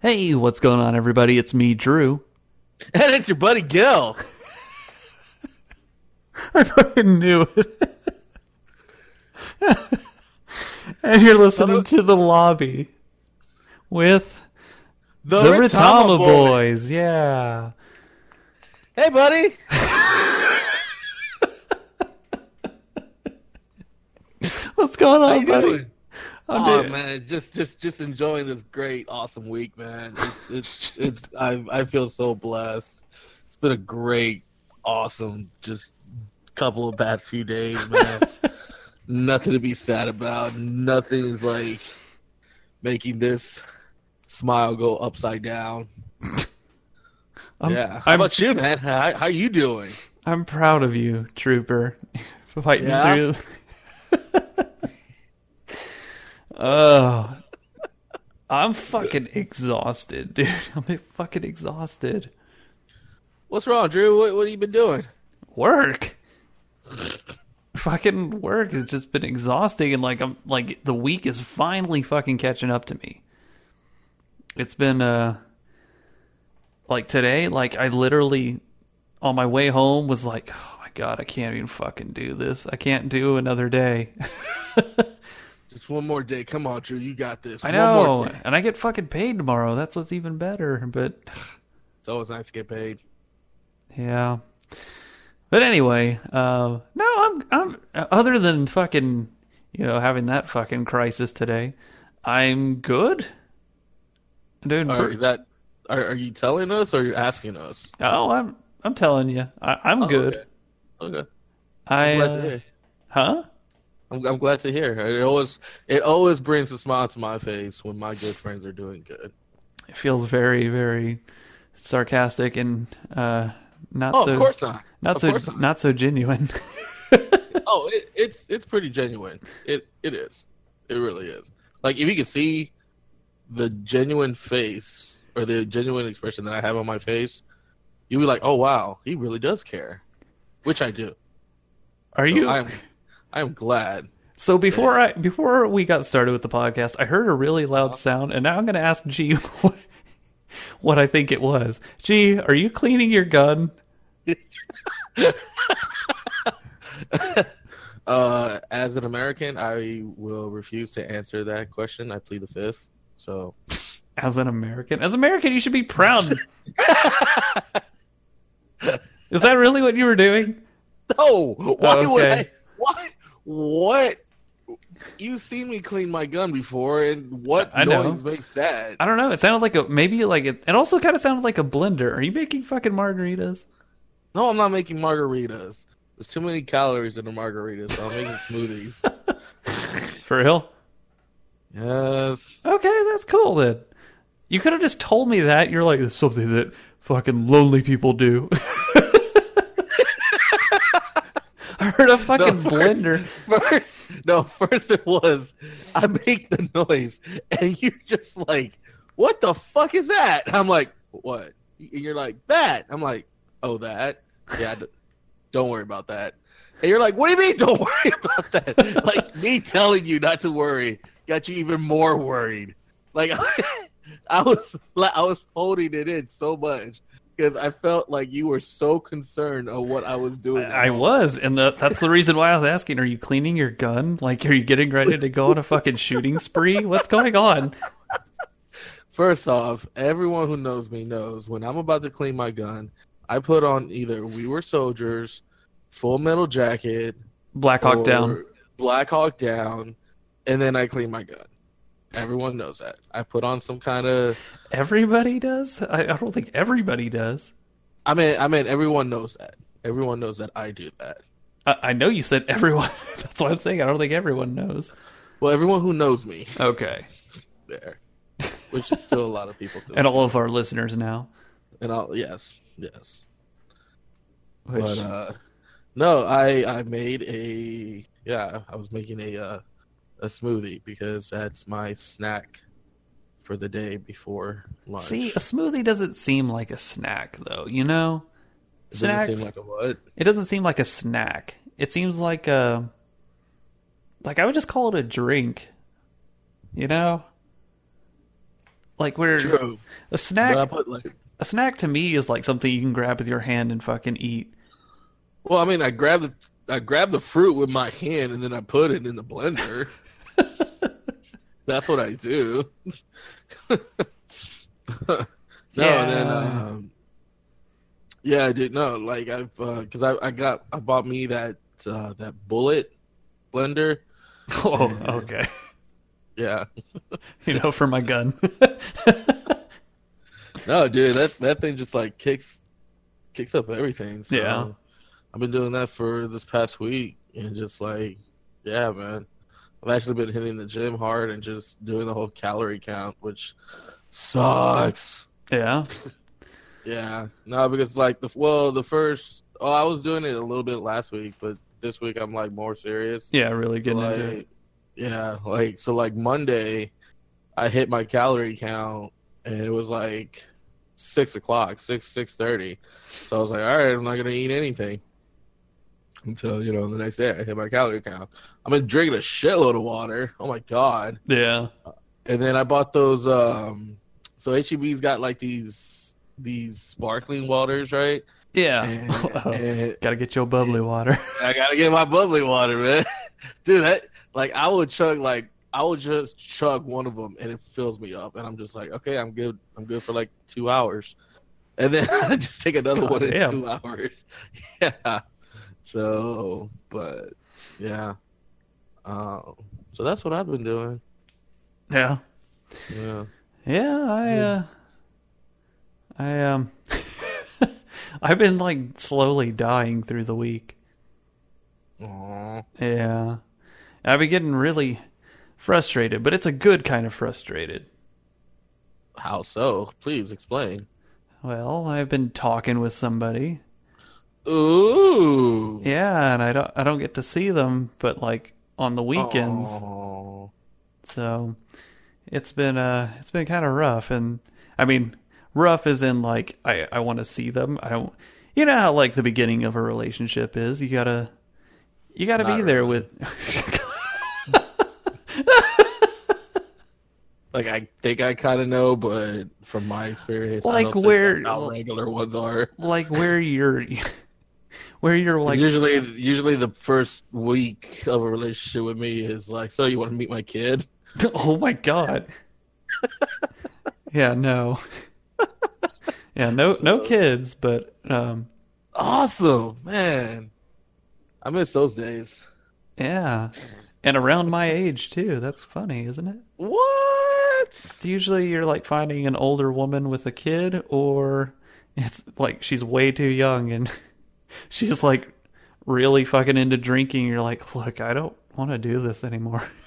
Hey, what's going on, everybody? It's me, Drew. And it's your buddy Gil. I fucking knew it. and you're listening to the lobby with The, the Ritama Ritama Boy. Boys. Yeah. Hey, buddy. What's going on, buddy? doing? Oh doing- man, just just just enjoying this great, awesome week, man. It's it's it's I I feel so blessed. It's been a great, awesome, just couple of past few days, man. Nothing to be sad about. Nothing is like making this smile go upside down. I'm, yeah. How I'm, about you, man? How how you doing? I'm proud of you, Trooper. Fighting Yeah? through. Oh. I'm fucking exhausted, dude. I'm fucking exhausted. What's wrong, Drew? What what have you been doing? Work. fucking work has just been exhausting and like I'm like the week is finally fucking catching up to me. It's been uh like today, like I literally on my way home was like, oh my god, I can't even fucking do this. I can't do another day. Just one more day. Come on, Drew. You got this. I One more know, day. and I get fucking paid tomorrow. That's what's even better. But It's always nice to get paid. yeah. But anyway, uh, no, I'm I'm other than fucking you know having that fucking crisis today, I'm good. Or pre- is that are, are you telling us or are you asking us? oh, I'm I'm telling you, I, I'm Oh, good. Okay. okay. I I'm glad to uh, huh? I'm, I'm glad to hear. It always it always brings a smile to my face when my good friends are doing good. It feels very very sarcastic and uh, not Oh, so of course not. not of so course not. not so genuine. Oh, it, it's it's pretty genuine. It it is. It really is. Like if you could see the genuine face or the genuine expression that I have on my face, you'd be like, "Oh wow, he really does care," which I do. Are So you? I'm I'm glad. So before I before we got started with the podcast, I heard a really Uh-huh. loud sound, and now I'm going to ask G what, what I think it was. G, are you cleaning your gun? uh, as an American, I will refuse to answer that question. I plead the fifth. So, As an American, as American, you should be proud. Is that really what you were doing? no. Why would Okay. I? Why? What? You've seen me clean my gun before, and what I noise makes that? I don't know. It sounded like a maybe like it. It also kind of sounded like a blender. Are you making fucking margaritas? No, I'm not making margaritas. There's too many calories in a margarita, so I'm making smoothies. For real? Yes. Okay, that's cool then. You could have just told me that. You're like, it's something that fucking lonely people do. I heard a fucking first- blender. First, no, first it was I make the noise, and you're just like, "What the fuck is that?" I'm like, "What?" And you're like, "That." I'm like, "Oh, that." Yeah, don't worry about that. And you're like, "What do you mean? Don't worry about that?" like me telling you not to worry got you even more worried. Like I was, I was holding it in so much because I felt like you were so concerned of what I was doing. at I was, and the, that's the reason why I was asking. Are you cleaning your gun? Like, are you getting ready to go on a fucking shooting spree? What's going on? First off, everyone who knows me knows when I'm about to clean my gun, I put on either We Were Soldiers, Full Metal Jacket, Black Hawk down. Black Hawk Down, and then I clean my gun. Everyone knows that. I put on some kind of. Everybody does. I, I don't think everybody does. I mean, I mean, everyone knows that. Everyone knows that I do that. I, I know you said everyone. that's what I'm saying. I don't think everyone knows. Well, everyone who knows me Okay, there, which is still a lot of people. and all of our listeners now. and all yes, yes. Which, But uh, no, I I made a yeah. I was making a uh, a smoothie because that's my snack for the day before lunch. see, a smoothie doesn't seem like a snack, though. You know, it doesn't seem like a what? it doesn't seem like a snack. It seems like a like I would just call it a drink. You know, Like where True. a snack put like, a snack to me is like something you can grab with your hand and fucking eat. well, I mean, I grab the I grabbed the fruit with my hand and then I put it in the blender. That's what I do. no, Yeah. and then um, yeah, I did no like I've because I I got I bought me that uh, that bullet blender. Oh, okay. Yeah, You know, for my gun. no, dude, that that thing just like kicks kicks up everything. So Yeah. I've been doing that for this past week and just like yeah, man. I've actually been hitting the gym hard and just doing the whole calorie count, which sucks. yeah. Yeah, no, because like the well, the first oh, I was doing it a little bit last week, but this week I'm like more serious. Yeah, really So, getting like, into it. yeah, like so like Monday, I hit my calorie count and it was like six o'clock, six six thirty. So I was like, all right, I'm not gonna eat anything until you know the next day I hit my calorie count. I've been drinking a shitload of water. Oh my god! Yeah. And then I bought those. um So HEB's got like these these sparkling waters, right? Yeah. And, and Gotta get your bubbly water. I gotta get my bubbly water, man. Dude, that like I would chug like I would just chug one of them and it fills me up, and I'm just like, okay, I'm good. I'm good for like two hours, and then I just take another God one in two hours. Yeah. So, but yeah. Um, so that's what I've been doing. Yeah. Yeah. Yeah, I Yeah. uh I um I've been like slowly dying through the week. Aw. Yeah. I've been getting really frustrated, but it's a good kind of frustrated. How so? Please explain. Well, I've been talking with somebody. Ooh. Yeah, and I don't I don't get to see them but like on the weekends. Aw. So it's been uh it's been kind of rough and I mean rough is in like I I want to see them. I don't you know how like the beginning of a relationship is. You got to you got to be there really. with Like I think I kind of know, but from my experience, I Like where- how regular ones are. like where you're where you're like usually, usually the first week of a relationship with me is like, so you want to meet my kid? oh my god. yeah, no. Yeah, no no kids, but um Awesome, man. I miss those days. yeah. And around my age too. That's funny, isn't it? What? It's usually you're like finding an older woman with a kid, or it's like she's way too young and she's like really fucking into drinking. You're like, look, I don't want to do this anymore.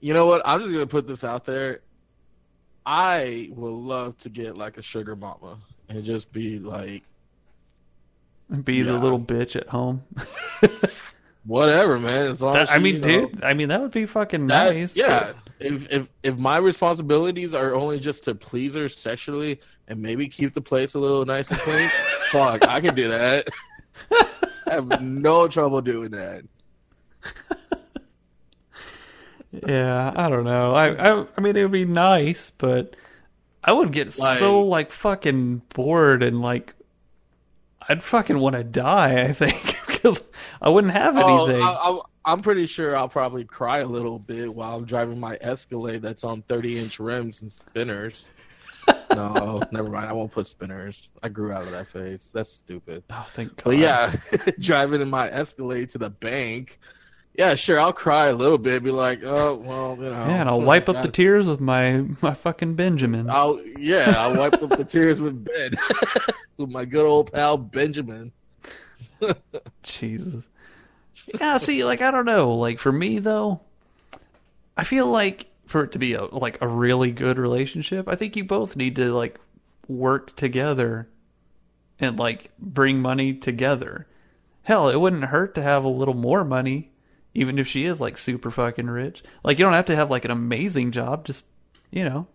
You know what? I'm just gonna put this out there. I would love to get like a sugar mama and just be like, Be the little bitch at home. whatever, man. As long as That- I mean, you know, dude, I mean that would be fucking That- nice. Yeah. If if if my responsibilities are only just to please her sexually and maybe keep the place a little nice and clean, fuck, I can do that. I have no trouble doing that. Yeah, I don't know. I, I I mean it would be nice, but I would get so like fucking bored and like I'd fucking want to die, I think, because I wouldn't have oh, anything. Oh, I, I, I'm pretty sure I'll probably cry a little bit while I'm driving my Escalade that's on 30 inch rims and spinners. no, never mind. I won't put spinners. I grew out of that phase. That's stupid. oh, thank God. But yeah, driving in my Escalade to the bank. Yeah, sure. I'll cry a little bit. Be like, oh well, you know. Yeah, and I'll wipe up the tears with my my fucking Benjamin. I'll yeah, I'll wipe up the tears with Ben, with my good old pal Benjamin. Jesus. Yeah, see, like I don't know. Like for me though, I feel like for it to be a like a really good relationship, I think you both need to like work together and like bring money together. Hell, it wouldn't hurt to have a little more money, even if she is like super fucking rich. Like you don't have to have like an amazing job, just you know.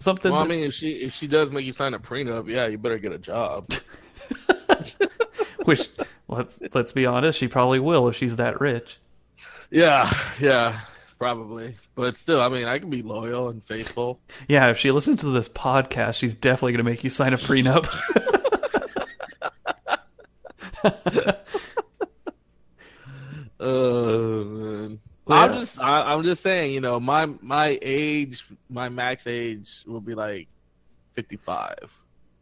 Something Well, I mean, if she if she does make you sign a prenup, yeah, you better get a job. which let's let's be honest, she probably will if she's that rich. Yeah, yeah. probably. But still, I mean, I can be loyal and faithful. Yeah, if she listens to this podcast, she's definitely going to make you sign a prenup. Uh, man. Well, I'm yeah. just, I, I'm just saying, you know, my my age, my max age will be like 55.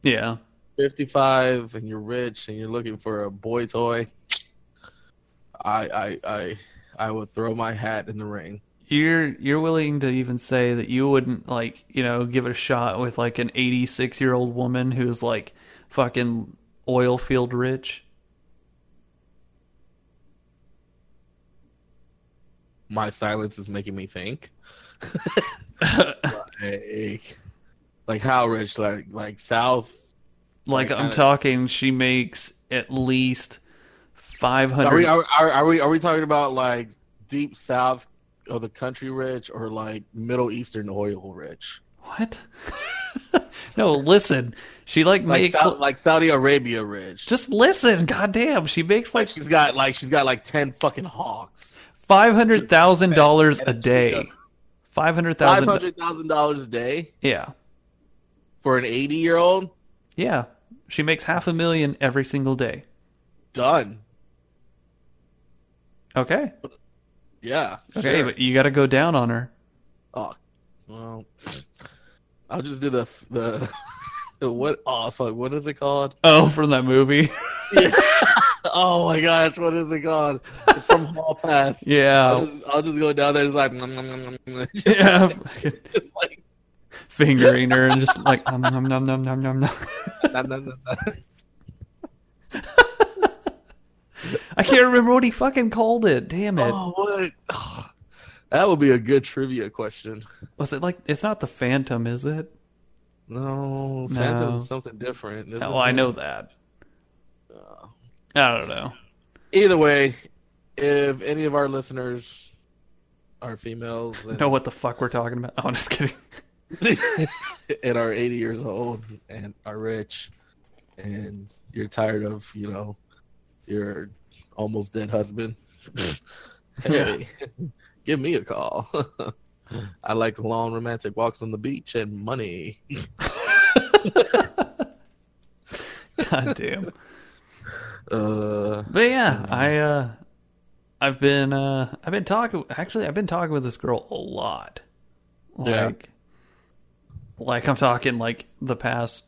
yeah. 55, and you're rich, and you're looking for a boy toy. I, I, I, I would throw my hat in the ring. You're you're willing to even say that you wouldn't like, you know, give it a shot with like an 86-year-old woman who's like fucking oil field rich? My silence is making me think. like, like how rich? Like, like South. Like Like, I'm kinda- talking she makes at least 500 Are we, are, are, are we, are we talking about like deep South of the country rich, or like Middle Eastern oil rich? What? no, listen. She like, Like, makes Sau- like Saudi Arabia rich. just listen. Goddamn, she makes like like she's got like she's got like ten fucking hawks. five hundred thousand dollars a day. cheetah. Five hundred Five thousand. hundred thousand dollars a day Yeah, for an eighty year old. yeah. She makes half a million every single day. Done. Okay, Yeah. okay, sure. but you got to go down on her. Oh, well, I'll just do the the, the what? Oh fuck! What is it called? Oh, from that movie. Yeah. oh my gosh! What is it called? It's from Hall Pass. I'll yeah, just, I'll just go down there. It's like, nom, nom, nom, nom, nom. just, yeah. just like, Fingering her and just like nom nom nom nom nom nom nom. nom, nom, nom, nom. I can't remember what he fucking called it. Damn it. Oh, what? Oh, that would be a good trivia question. Was it like? It's not the Phantom, is it? No, No. Phantom's something different. isn't Oh, I know that. Uh, I don't know. either way, if any of our listeners are females and, Know what the fuck we're talking about? Oh, I'm just kidding. and are 80 years old and are rich and you're tired of, you know, your almost dead husband, hey, give me a call. I like long romantic walks on the beach and money. God damn. Uh, But yeah, I uh I've been uh I've been talking actually I've been talking with this girl a lot. Yeah. Like I'm talking like the past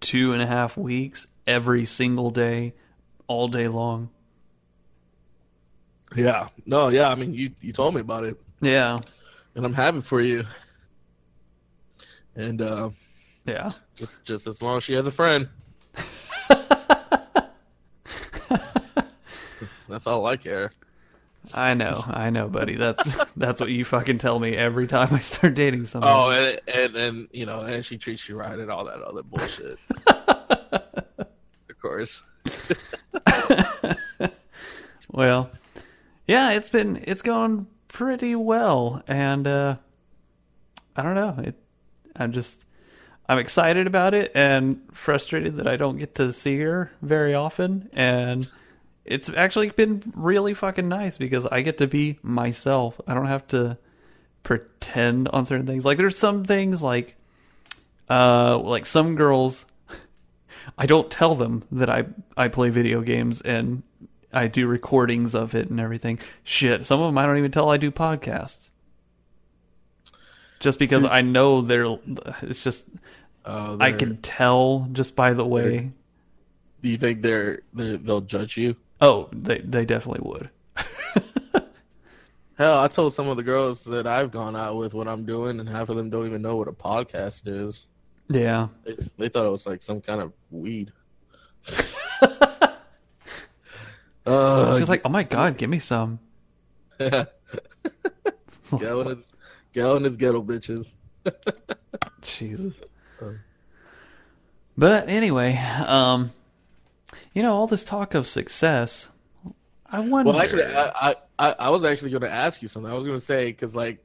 two and a half weeks, every single day, all day long. yeah, no, yeah. I mean, you you told me about it, Yeah. and I'm happy for you. And uh, Yeah. just just as long as she has a friend, that's, that's all I care. I know, I know, buddy. That's that's what you fucking tell me every time I start dating someone. Oh, and, and and you know, and she treats you right and all that other bullshit. of course. Well, yeah, it's been it's going pretty well, and uh, I don't know. It, I'm just I'm excited about it and frustrated that I don't get to see her very often, and it's actually been really fucking nice because I get to be myself. I don't have to pretend on certain things. Like there's some things like uh like some girls I don't tell them that I I play video games and I do recordings of it and everything. Shit, some of them I don't even tell I do podcasts. Just because I know they're it's just Uh, I they're- can tell just by the way. Do you think they're, they're they'll judge you? Oh, they they definitely would. Hell, I told some of the girls that I've gone out with what I'm doing, and half of them don't even know what a podcast is. Yeah. They, they thought it was like some kind of weed. uh, She's like, "Oh my god, give me some." Is, Gavin is ghetto bitches. Jesus. Oh. But anyway, um, you know all this talk of success. I wonder. Well, actually, I, I, I was actually going to ask you something. I was going to say because like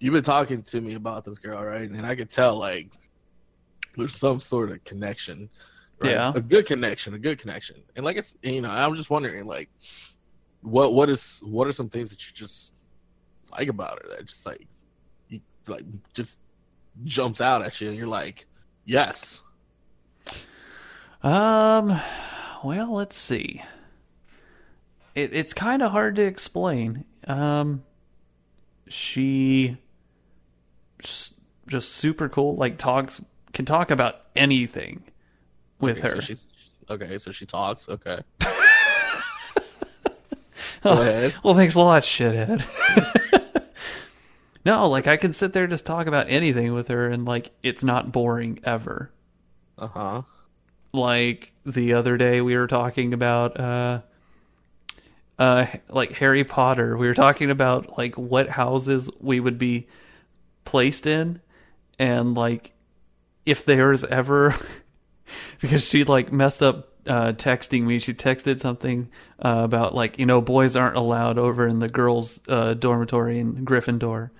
you've been talking to me about this girl, right? And I could tell like there's some sort of connection. Right? Yeah. a good connection, a good connection. And like it's you know, I'm just wondering like what what is what are some things that you just like about her that just like you like just jumps out at you and you're like, yes. Um, well, let's see. It, it's kind of hard to explain. Um, she just, just super cool. Like talks can talk about anything with Okay, her. So she's okay. So she talks. Okay. Ahead. Well, thanks a lot, shithead. no, like I can sit there and just talk about anything with her, and like it's not boring ever. Uh huh. Like the other day we were talking about uh uh like Harry Potter. We were talking about like what houses we would be placed in and like if there was ever because she like messed up uh texting me. She texted something uh, about like, you know, boys aren't allowed over in the girls uh dormitory in Gryffindor.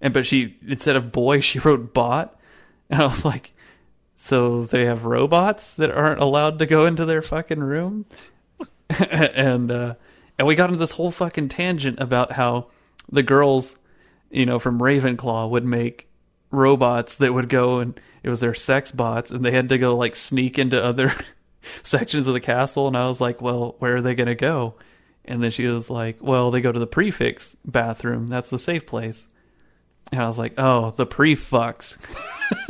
And but she instead of boy she wrote bot. And I was like so they have robots that aren't allowed to go into their fucking room? And uh and we got into this whole fucking tangent about how the girls you know from ravenclaw would make robots that would go and it was their sex bots and they had to go like sneak into other sections of the castle. And i was like well where are they going to go? And then she was like well they go to the prefects bathroom. That's the safe place. And i was like oh the pre-fucks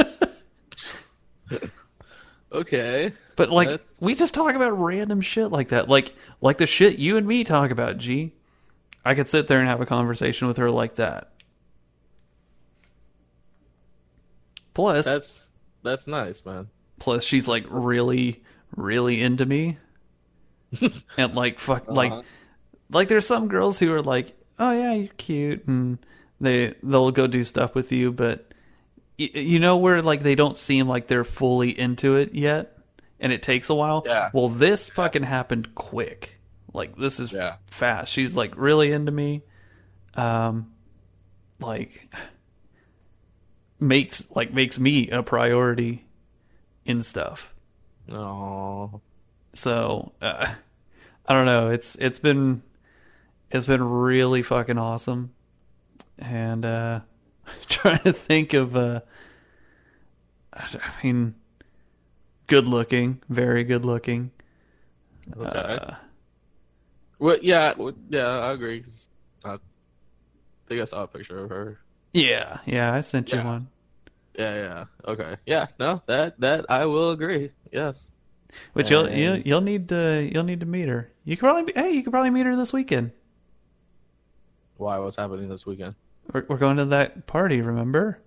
Okay. But like That's- we just talk about random shit like that. Like like the shit you and me talk about, G. I could sit there and have a conversation with her like that. Plus That's that's nice, man. plus she's like really really into me. and like fuck like Uh-huh. like there's some girls who are like, "Oh yeah, you're cute." And they they'll go do stuff with you, but y- you know where like they don't seem like they're fully into it yet and it takes a while. Yeah. Well, this fucking happened quick. Like this is Yeah. fast. She's like really into me. Um like makes like makes me a priority in stuff. Oh. So uh, I don't know. It's it's been it's been really fucking awesome, and uh, trying to think of. Uh, I mean, good looking, very good looking. Okay. Uh, well, yeah, well, yeah, I agree. I think I saw a picture of her. yeah, yeah. I sent you one. Yeah, yeah. Okay. Yeah. No, that that I will agree. Yes. But you'll you'll you'll need to you'll need to meet her. You could probably be, hey you could probably meet her this weekend. Why? What's happening this weekend? We're, we're going to that party. Remember?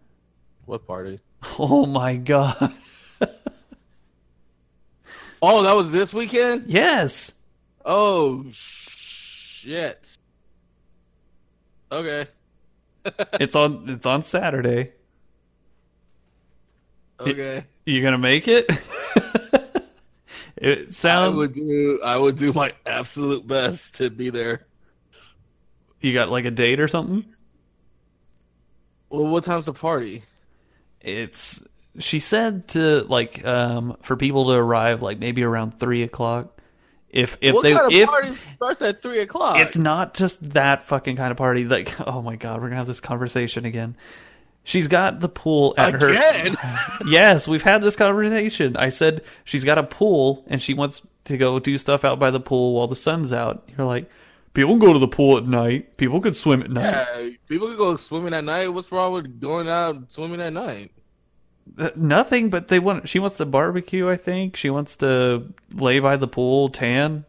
What party? Oh my god! Oh, that was this weekend. yes. Oh shit. Okay. it's on it's on Saturday. Okay. You gonna make it? it I sounds. would do. I would do my absolute best to be there. You got like a date or something? Well, what time's the party? It's. She said to like um for people to arrive like maybe around three o'clock. If if what they kind of if party starts at three o'clock? it's not just that fucking kind of party. Like oh my god, we're gonna have this conversation again. She's got the pool at her. Yes, we've had this conversation. I said she's got a pool and she wants to go do stuff out by the pool while the sun's out. You're like, people can go to the pool at night. People could swim at night. yeah, people can go swimming at night. What's wrong with going out swimming at night? Uh, Nothing, but they want. She wants to barbecue. I think she wants to lay by the pool, tan.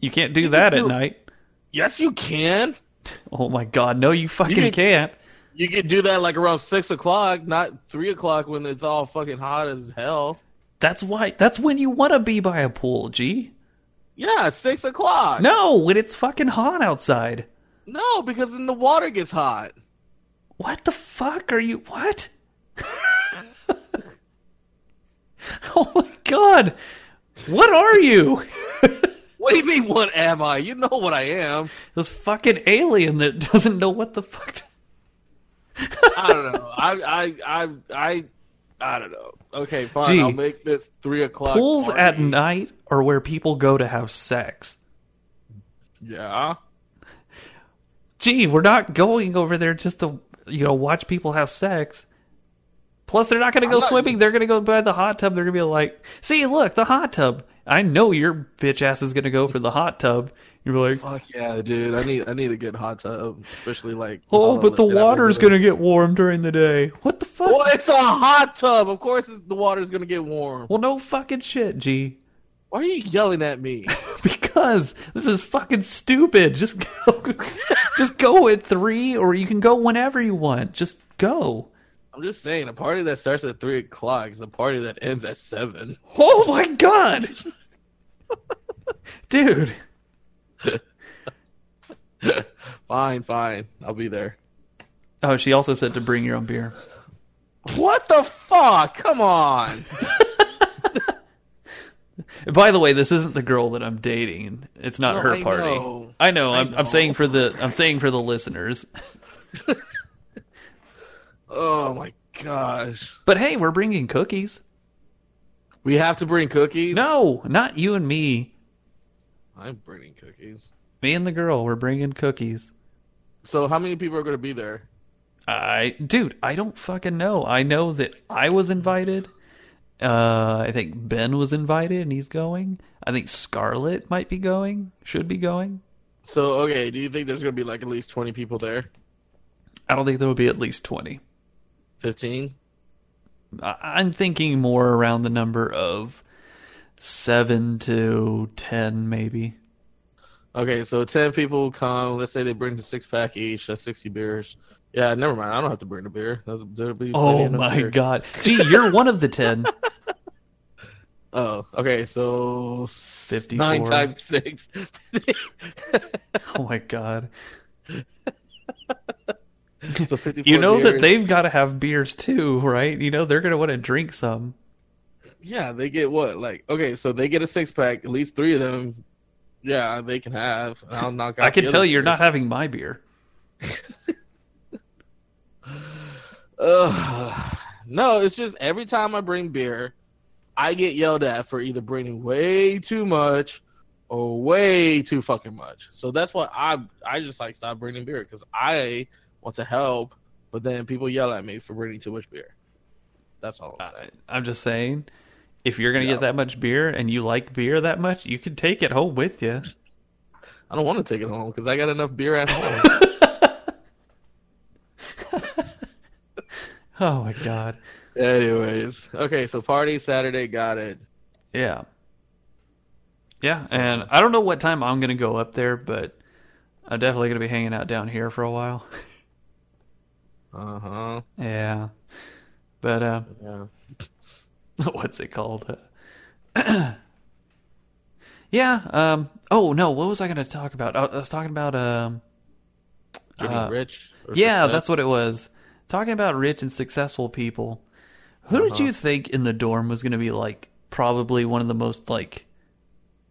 You can't do You that can at night. Yes, you can. Oh my god, no, you fucking can- can't. You can do that like around six o'clock, not three o'clock when it's all fucking hot as hell. That's why. That's when you want to be by a pool. G. Yeah, six o'clock. No, when it's fucking hot outside. no, because then the water gets hot. What the fuck are you? What? oh my god! What are you? What do you mean? What am I? You know what I am. this fucking alien that doesn't know what the fuck. To... I don't know. I I I I I don't know. Okay, fine. Gee. I'll make this three o'clock. Pools party. at night are where people go to have sex. Yeah. gee, we're not going over there just to you know watch people have sex. Plus, they're not going to go not- swimming. They're going to go by the hot tub. They're going to be like, "See, look, the hot tub." I know your bitch ass is going to go for the hot tub. You're like, Fuck yeah, dude. I need I need a good hot tub, especially like. "Oh, but the water's going to get warm during the day." What the fuck? Well, it's a hot tub. Of course, it's- the water's gonna get warm. Well, no fucking shit, G. Why are you yelling at me? Because this is fucking stupid. Just go, just go at three, or you can go whenever you want. Just go. I'm just saying, a party that starts at three o'clock is a party that ends at seven. Oh my god, dude. fine, fine. I'll be there. Oh, she also said to bring your own beer. What the fuck? Come on. By the way, this isn't the girl that I'm dating. It's not No, her I party. know. I know. I I'm, I'm saying for the I'm saying for the listeners. Oh my gosh. But hey, we're bringing cookies. We have to bring cookies. No, not you and me. I'm bringing cookies. Me and the girl. We're bringing cookies. So how many people are going to be there? I, dude, I don't fucking know. I know that I was invited. Uh, I think Ben was invited and he's going. I think Scarlett might be going. Should be going. So okay, do you think there's going to be like at least 20 people there? I don't think there will be at least twenty. 15? I- I'm thinking more around the number of seven to ten, maybe. Okay, so 10 people come. Let's say they bring the six pack each. That's 60 beers. Yeah, never mind. I don't have to bring a beer. That'll, be Oh my beer. god! Gee, you're one of the ten. Oh, okay. So 54. nine times six. Oh my god! so 54 You know that they've got to have beers too, right? You know they're gonna want to drink some. Yeah, they get what? Like, okay, so they get a six pack. At least three of them. Yeah, they can have. I'll knock out I can tell you, you're not having my beer. Ugh. No, it's just every time I bring beer, I get yelled at for either bringing way too much or way too fucking much. So that's why I I just like stop bringing beer because I want to help, but then people yell at me for bringing too much beer. That's all I'm uh, saying. I, I'm just saying, if you're gonna get that much beer and you like beer that much, you can take it home with you. I don't want to take it home because I got enough beer at home. Oh my god! Anyways, okay, so party Saturday, got it. Yeah, yeah, and I don't know what time I'm gonna go up there, but I'm definitely gonna be hanging out down here for a while. Uh huh. Yeah, but uh, Yeah. what's it called? Uh, yeah. Um. Oh no. What was I going to talk about? I was talking about. Um. Getting Uh, rich. or Yeah, success. that's what it was. Talking about rich and successful people. Who did Uh-huh. you think in the dorm was going to be like probably one of the most like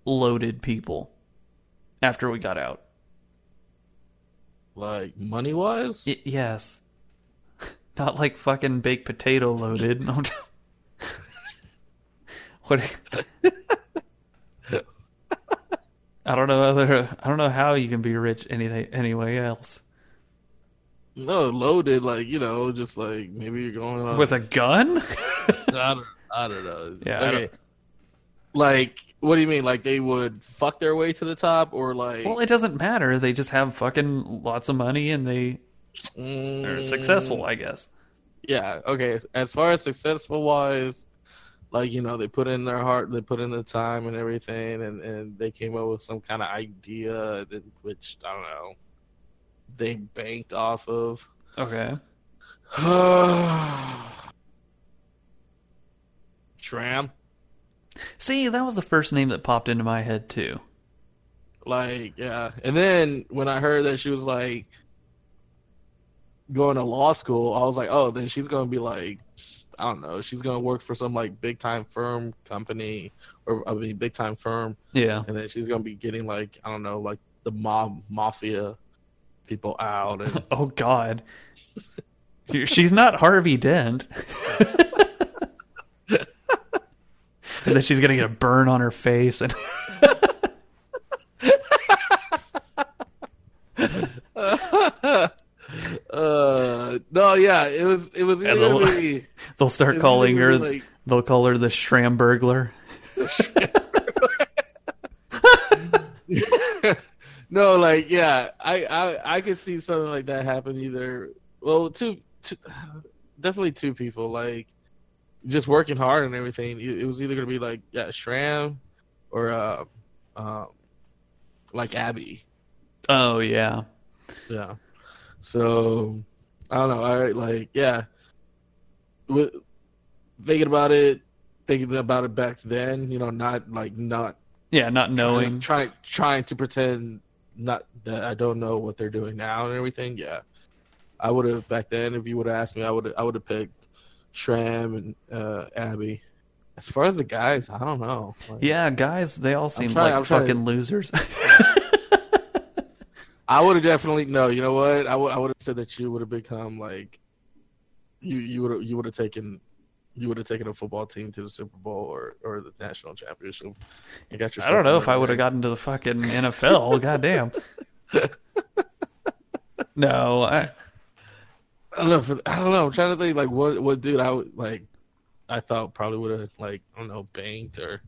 loaded people after we got out? like money wise. Y- yes. Not like fucking baked potato loaded. What? I don't know other. I don't know how you can be rich anything anyway else No, loaded, like you know, just like maybe you're going on with a gun. I don't, I don't know. Yeah, Okay. Like, what do you mean? Like they would fuck their way to the top, or like Well, it doesn't matter. They just have fucking lots of money and they mm, are successful, I guess. Yeah. Okay. As far as successful wise, like you know, they put in their heart, they put in the time and everything, and and they came up with some kind of idea that, which I don't know, they banked off of. Okay. Tram. See, that was the first name that popped into my head too. Like, yeah. And then when I heard that she was like going to law school, I was like, oh, then she's gonna be like, I don't know, she's gonna work for some like big time firm company or I mean big time firm, Yeah. and then she's gonna be getting like I don't know, like the mob mafia people out and Oh God. She's not Harvey Dent. and then she's gonna get a burn on her face and yeah, it was it was they'll- be- They'll start calling her. like- they'll call her the Shram burglar. no, like yeah, I, I I could see something like that happen either. Well, two, two definitely two people like just working hard and everything. It it was either gonna be like yeah, Shram or uh, um, like Abby. Oh yeah. Yeah. So I don't know. I like yeah. With, thinking about it, thinking about it back then, you know, not like not Yeah, not knowing. trying trying to pretend not that I don't know what they're doing now and everything. Yeah, I would have back then. If you would have asked me, I would I would have picked Shram and uh, Abby. As far as the guys, I don't know. Like, Yeah, guys, they all seem trying- like I'm fucking losers. I would have definitely no. You know what? I would I would have said that you would have become like you you would have you would have taken you would have taken a football team to the Super Bowl or or the national championship. You got I don't know if I would have gotten to the fucking NFL. Goddamn. No, I, I don't know. For, I don't know. I'm trying to think like what what dude I would like. I thought probably would have like I don't know banked or.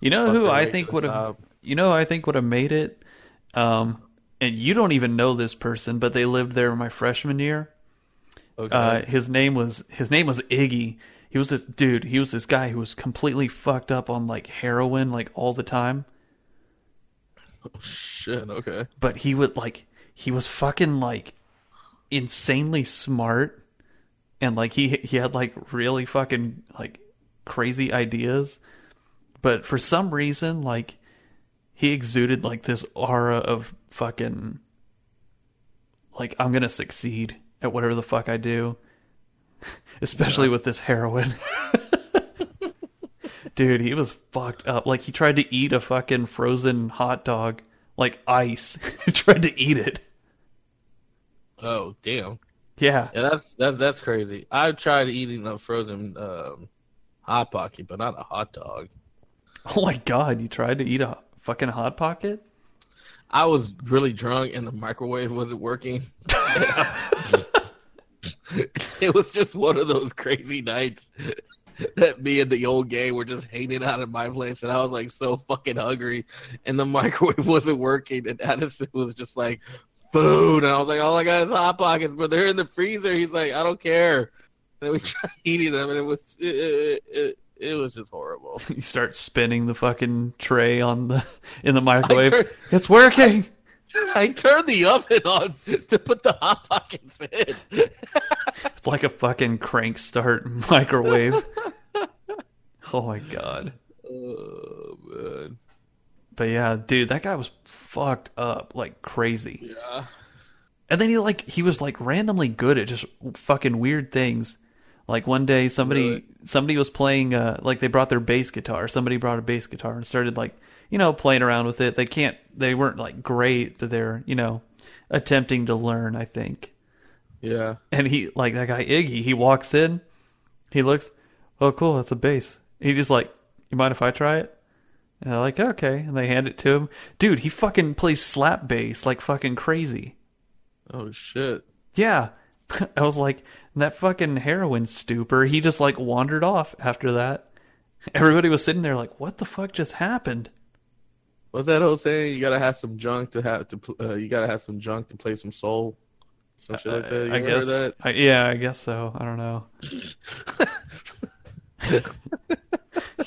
you know who I think would have. You know, who I think would have made it. Um, and you don't even know this person, but they lived there my freshman year. Okay. Uh, his name was his name was Iggy. He was this dude. He was this guy who was completely fucked up on like heroin, like all the time. oh, shit. Okay. But he would like he was fucking like insanely smart, and like he he had like really fucking like crazy ideas. But for some reason, like he exuded like this aura of fucking like I'm gonna succeed at whatever the fuck I do. Especially with this heroin. Dude, he was fucked up. Like he tried to eat a fucking frozen hot dog like ice. he tried to eat it. Oh damn. Yeah. Yeah, that's that's that's crazy. I've tried eating a frozen um, hot pocket, but not a hot dog. Oh my god, you tried to eat a fucking hot pocket? I was really drunk and the microwave wasn't working. it was just one of those crazy nights that me and the old gang were just hanging out at my place, and I was like so fucking hungry, and the microwave wasn't working, and Addison was just like, "Food," and I was like, oh "All I got is hot pockets, but they're in the freezer." He's like, "I don't care." And we tried eating them, and it was it, it, it, it was just horrible. You start spinning the fucking tray on the in the microwave. turned- It's working. I turned the oven on to put the hot pockets in. It's like a fucking crank start microwave. oh my god. Oh man. But yeah, dude, that guy was fucked up like crazy. Yeah. And then he like he was like randomly good at just fucking weird things. Like one day somebody Really? somebody was playing uh like they brought their bass guitar. Somebody brought a bass guitar and started like, you know, playing around with it. They can't they weren't like great, but they're, you know, attempting to learn, I think. Yeah. And he like that guy Iggy, he walks in, he looks, "Oh cool, that's a bass." He just like, "You mind if I try it?" And they're like, "Okay." And they hand it to him. Dude, he fucking plays slap bass like fucking crazy. Oh shit. Yeah. I was like, that fucking heroin stupor, he just like wandered off after that. Everybody was sitting there like, what the fuck just happened? What's that whole saying? You gotta have some junk to have to. pl- Uh, you gotta have some junk to play some soul. Some shit like that. You I guess. heard I, yeah, I guess so. I don't know. you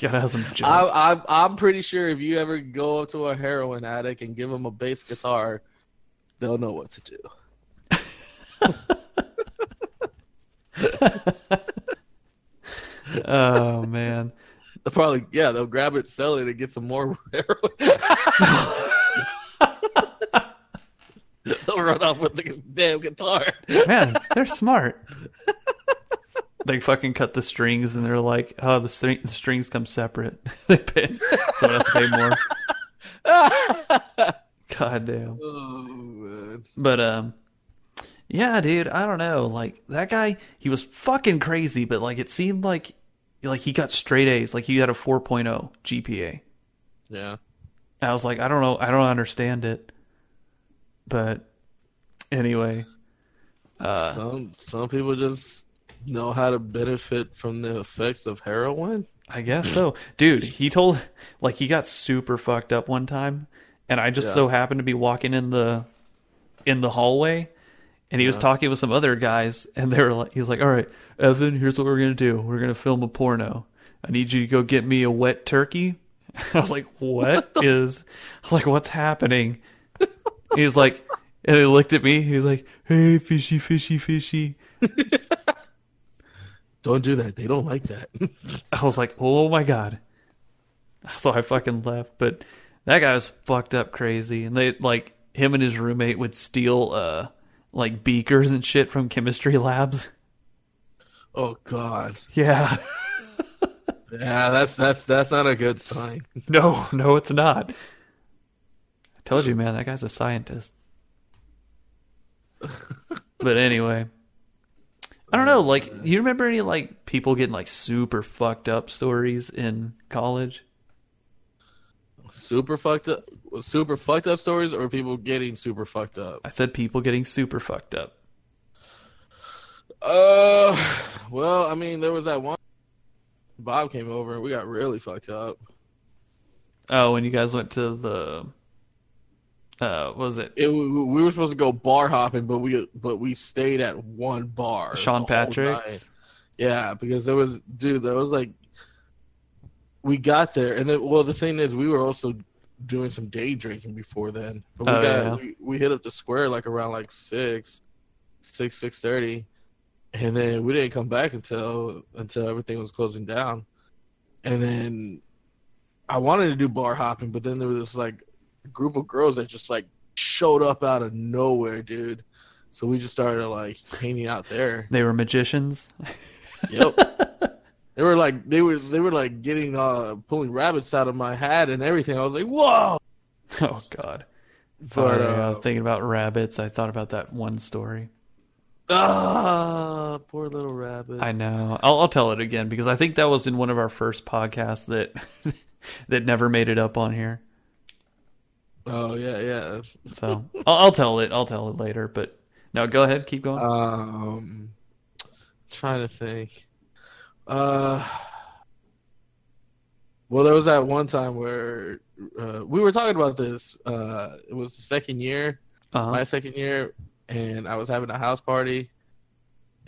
gotta have some junk. I, I'm I'm pretty sure if you ever go up to a heroin addict and give them a bass guitar, they'll know what to do. oh man. They'll probably yeah they'll grab it, sell it, and get some more heroin. they'll run off with the damn guitar. Man, they're smart. They fucking cut the strings and they're like, oh, the, string, the strings come separate. they pay, someone has to pay more. God damn. Oh. But um yeah, dude, I don't know. Like that guy, he was fucking crazy, but like it seemed like like he got straight A's, like he had a 4.0 GPA. Yeah. I was like, I don't know, I don't understand it. But anyway, Uh, some some people just know how to benefit from the effects of heroin. I guess so. Dude, he told like he got super fucked up one time and I just Yeah. so happened to be walking in the in the hallway and he was talking with some other guys and they were like he was like, "All right, Evan, here's what we're going to do. We're going to film a porno. I need you to go get me a wet turkey." I was like, "What is I was like, "What's happening?" He was like and he looked at me. He was like, "Hey, fishy, fishy, fishy." Don't do that. They don't like that. I was like, oh my god. So I fucking left. But that guy was fucked up crazy. And they like him and his roommate would steal uh like beakers and shit from chemistry labs. oh God. Yeah. Yeah, that's that's that's not a good sign. no, no, it's not. I told you, man, that guy's a scientist. but anyway. I don't know, like you remember any like people getting like super fucked up stories in college? Super fucked up, super fucked up stories, or people getting super fucked up. I said people getting super fucked up. Uh, well, I mean, there was that one. Bob came over and we got really fucked up. Oh, when you guys went to the, uh, what was it It we we were supposed to go bar hopping, but we but we stayed at one bar. Sean the whole night. Patrick's? Yeah, because there was dude, there was like we got there, and then well, the thing is, we were also doing some day drinking before then. But we Oh, got yeah. we, we hit up the square like around like six, six six thirty, and then we didn't come back until until everything was closing down, and then I wanted to do bar hopping, but then there was this like group of girls that just like showed up out of nowhere, dude. So we just started like hanging out there. They were magicians. Yep. They were like they were they were like getting uh pulling rabbits out of my hat and everything. I was like, whoa. Oh God. Sorry, But, I uh, was thinking about rabbits. I thought about that one story. Ah, poor little rabbit. I know. I'll, I'll tell it again because I think that was in one of our first podcasts that that never made it up on here. oh yeah, yeah. So I'll, I'll tell it. I'll tell it later. But no, go ahead. Keep going. Um, trying to think. Uh, well, there was that one time where uh, we were talking about this. Uh, it was the second year, Uh-huh. my second year, and I was having a house party,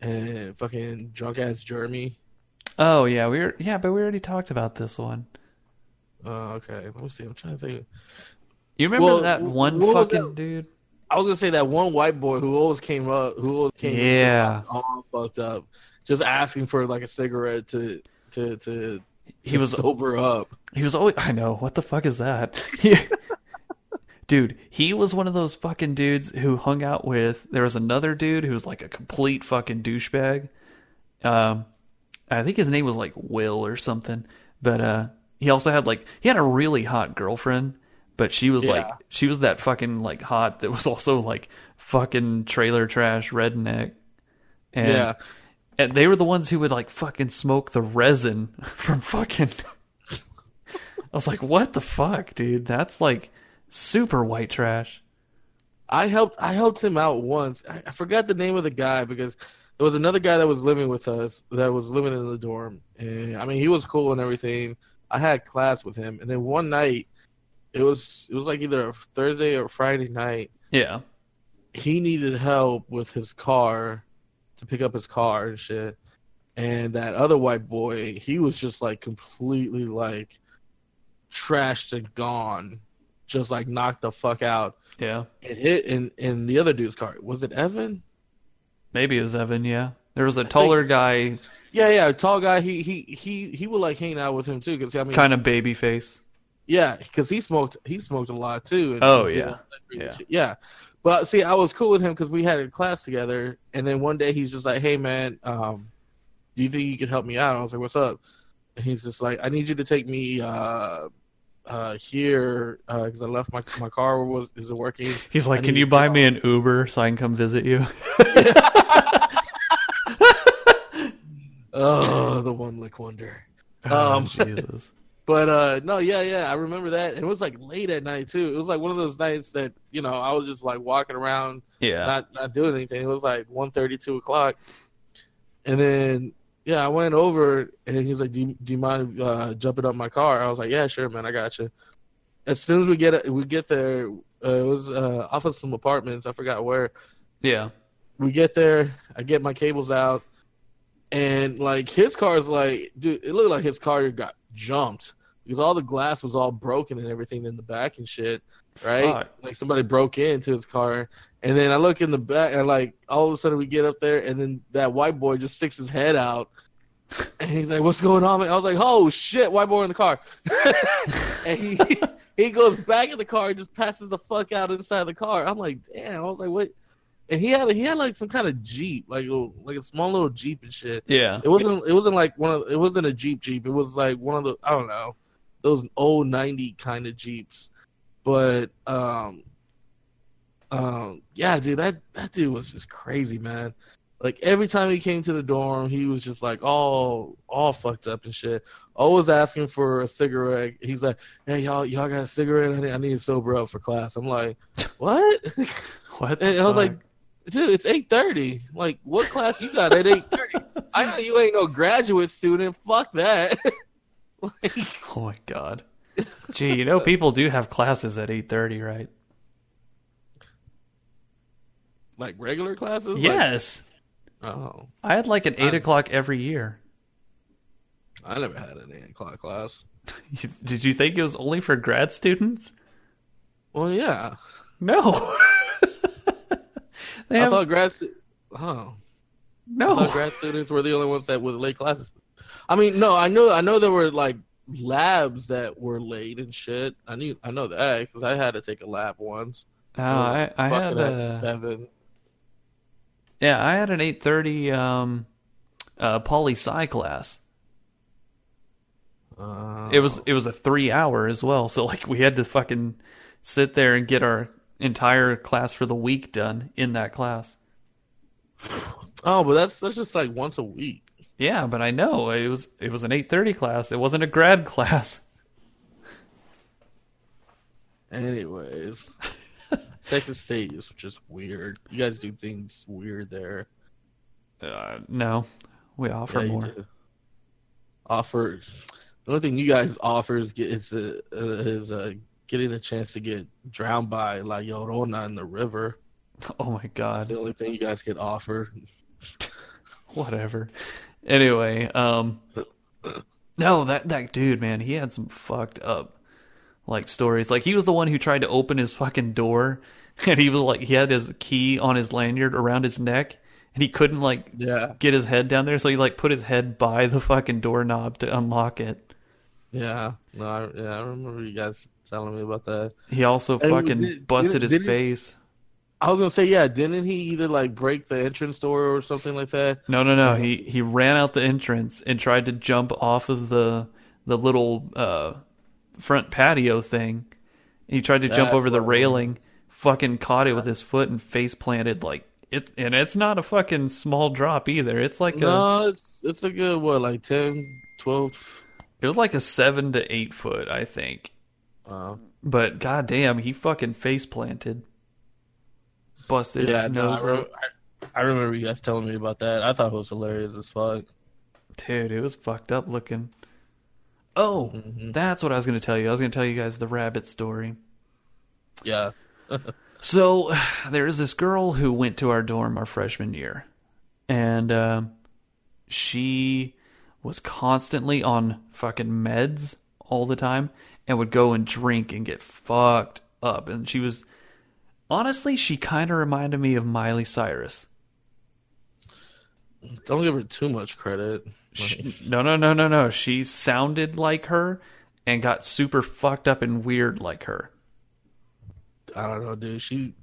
and fucking drunk ass Jeremy. Oh yeah, we were. Yeah, but we already talked about this one. Oh, okay. Let me see. I'm trying to think. You remember Well, that one fucking that? dude? I was gonna say that one white boy who always came up, who always came, Yeah. all fucked up, just asking for like a cigarette to to to, He to was sober up. He was always. I know. What the fuck is that? He- dude, he was one of those fucking dudes who hung out with. There was another dude who was like a complete fucking douchebag. Um, I think his name was like Will or something. But uh, he also had like he had a really hot girlfriend, but she was like she was that fucking like hot that was also like fucking trailer trash redneck. And, Yeah. And they were the ones who would like fucking smoke the resin from fucking. I was like, what the fuck, dude? That's like super white trash. I helped I helped him out once. I, I forgot the name of the guy because there was another guy that was living with us that was living in the dorm, and I mean he was cool and everything. I had class with him, and then one night, it was it was like either a Thursday or Friday night. Yeah. he needed help with his car to pick up his car and shit. And that other white boy, he was just like completely like trashed and gone, just like knocked the fuck out. Yeah. It hit in in the other dude's car. Was it Evan? Maybe it was Evan, yeah. There was a taller guy, Yeah, yeah, tall guy. He he he he would like hang out with him too, because I mean, kind of baby face. Yeah, because he smoked. He smoked a lot too. and Oh, yeah. all that crazy Yeah. yeah. But see, I was cool with him because we had a class together, and then one day he's just like, "Hey, man, um, do you think you could help me out?" I was like, "What's up?" And he's just like, "I need you to take me uh, uh, here because I left my my car was isn't working." He's like, can you buy off." me an Uber so I can come visit you? Oh, the one lick wonder. oh, Um, Jesus. But uh no, yeah, yeah, I remember that. It was like late at night too. It was like one of those nights that you know I was just like walking around Yeah. not not doing anything. It was like one thirty, two o'clock, and then yeah, I went over and he was like, "Do you, do you mind uh, jumping up my car?" I was like, "Yeah, sure, man, I got you." As soon as we get we get there, uh, it was uh, off of some apartments. I forgot where. yeah. We get there, I get my cables out, and like his car's like, dude, it looked like his car got jumped because all the glass was all broken and everything in the back and shit, right? Fuck. Like somebody broke into his car, and then I look in the back, and like all of a sudden we get up there, and then that white boy just sticks his head out, and he's like, "What's going on?" man?" I was like, "Oh shit, white boy in the car," and he he goes back in the car and just passes the fuck out inside the car. I'm like, damn. I was like, what? And he had he had like some kind of jeep, like a, like a small little jeep and shit. Yeah. It wasn't it wasn't like one of it wasn't a jeep jeep. It was like one of the I don't know those old ninety kind of jeeps. But um um yeah, dude, that that dude was just crazy, man. Like every time he came to the dorm, he was just like all all fucked up and shit. Always asking for a cigarette. He's like, "Hey y'all, y'all got a cigarette? I need, I need to sober up for class." I'm like, "What?" What? And I was like, dude, it's eight thirty. Like, what class you got at eight thirty? I know you ain't no graduate student. Fuck that. like, oh my god. Gee, you know people do have classes at eight thirty, right? like regular classes. Like- Yes. oh, I had like an eight Um, o'clock every year. I never had an eight o'clock class. Did you think it was only for grad students? Well, yeah. No. I have, thought grad. Stu- oh, I no. thought grad students were the only ones that would late classes. I mean, no, I know, I know there were like labs that were late and shit. I knew, I know that because I had to take a lab once. No, I, I had at a, seven. yeah, I had an eight thirty um, uh, poli sci class. Uh, It was it was a three hour as well, so like we had to fucking sit there and get our entire class for the week done in that class. Oh, but that's that's just like once a week. Yeah, but I know it was it was an eight thirty class. It wasn't a grad class. Anyways, Texas State is just weird. You guys do things weird there. Uh, no, we offer Yeah, more. do. Offer. The only thing you guys offer is get is uh, is uh, getting a chance to get drowned by La Llorona in the river. Oh my That's god. the only thing you guys get offer. Whatever. Anyway, um No, that that dude, man, he had some fucked up like stories. Like he was the one who tried to open his fucking door and he was like he had his key on his lanyard around his neck and he couldn't like Yeah, get his head down there, so he like put his head by the fucking doorknob to unlock it. yeah, no, I, yeah. I remember you guys telling me about that. He also And fucking did- busted did- his did face. I was gonna say, yeah, didn't he either like break the entrance door or something like that? No, no, no. He he ran out the entrance and tried to jump off of the the little uh, front patio thing. He tried to jump over the railing, fucking caught it with his foot and face planted like it. And it's not a fucking small drop either. It's like a No, it's it's a good what, like 10, 12? it was like a seven to eight foot, I think. Uh, But goddamn, he fucking face planted, busted yeah, his no, nose. I, re- I, remember you guys telling me about that. I thought it was hilarious as fuck. Dude, it was fucked up looking. Oh, Mm-hmm. that's what I was going to tell you. I was going to tell you guys the rabbit story. Yeah, So there is this girl who went to our dorm our freshman year, and um, she was constantly on fucking meds all the time, and would go and drink and get fucked up. And she was honestly, she kind of reminded me of Miley Cyrus. don't give her too much credit. She, no, no, no, no, no. She sounded like her and got super fucked up and weird like her. I don't know, dude. She,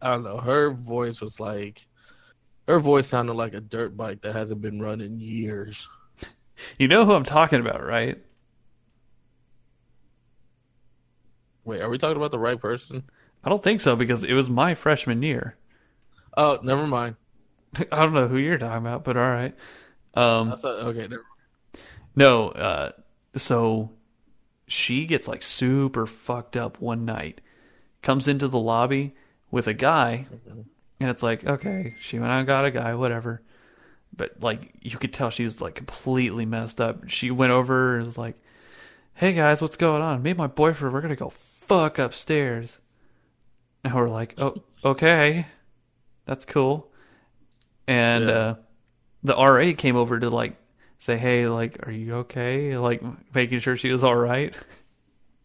I don't know. Her voice was like, her voice sounded like a dirt bike that hasn't been run in years. You know who I'm talking about, right? Wait, are we talking about the right person? I don't think so because it was my freshman year. Oh, never mind. I don't know who you're talking about, but all right. Um, I thought, okay, never. no, uh, so she gets like super fucked up one night, comes into the lobby with a guy, And it's like, okay, she went out and got a guy, whatever. But like, you could tell she was like completely messed up. She went over and was like, "Hey guys, what's going on? Me and my boyfriend, we're gonna go fuck upstairs." And we're like, "Oh, okay, that's cool." And Yeah. uh, the RA came over to like say, "Hey, like, are you okay?" Like making sure she was all right.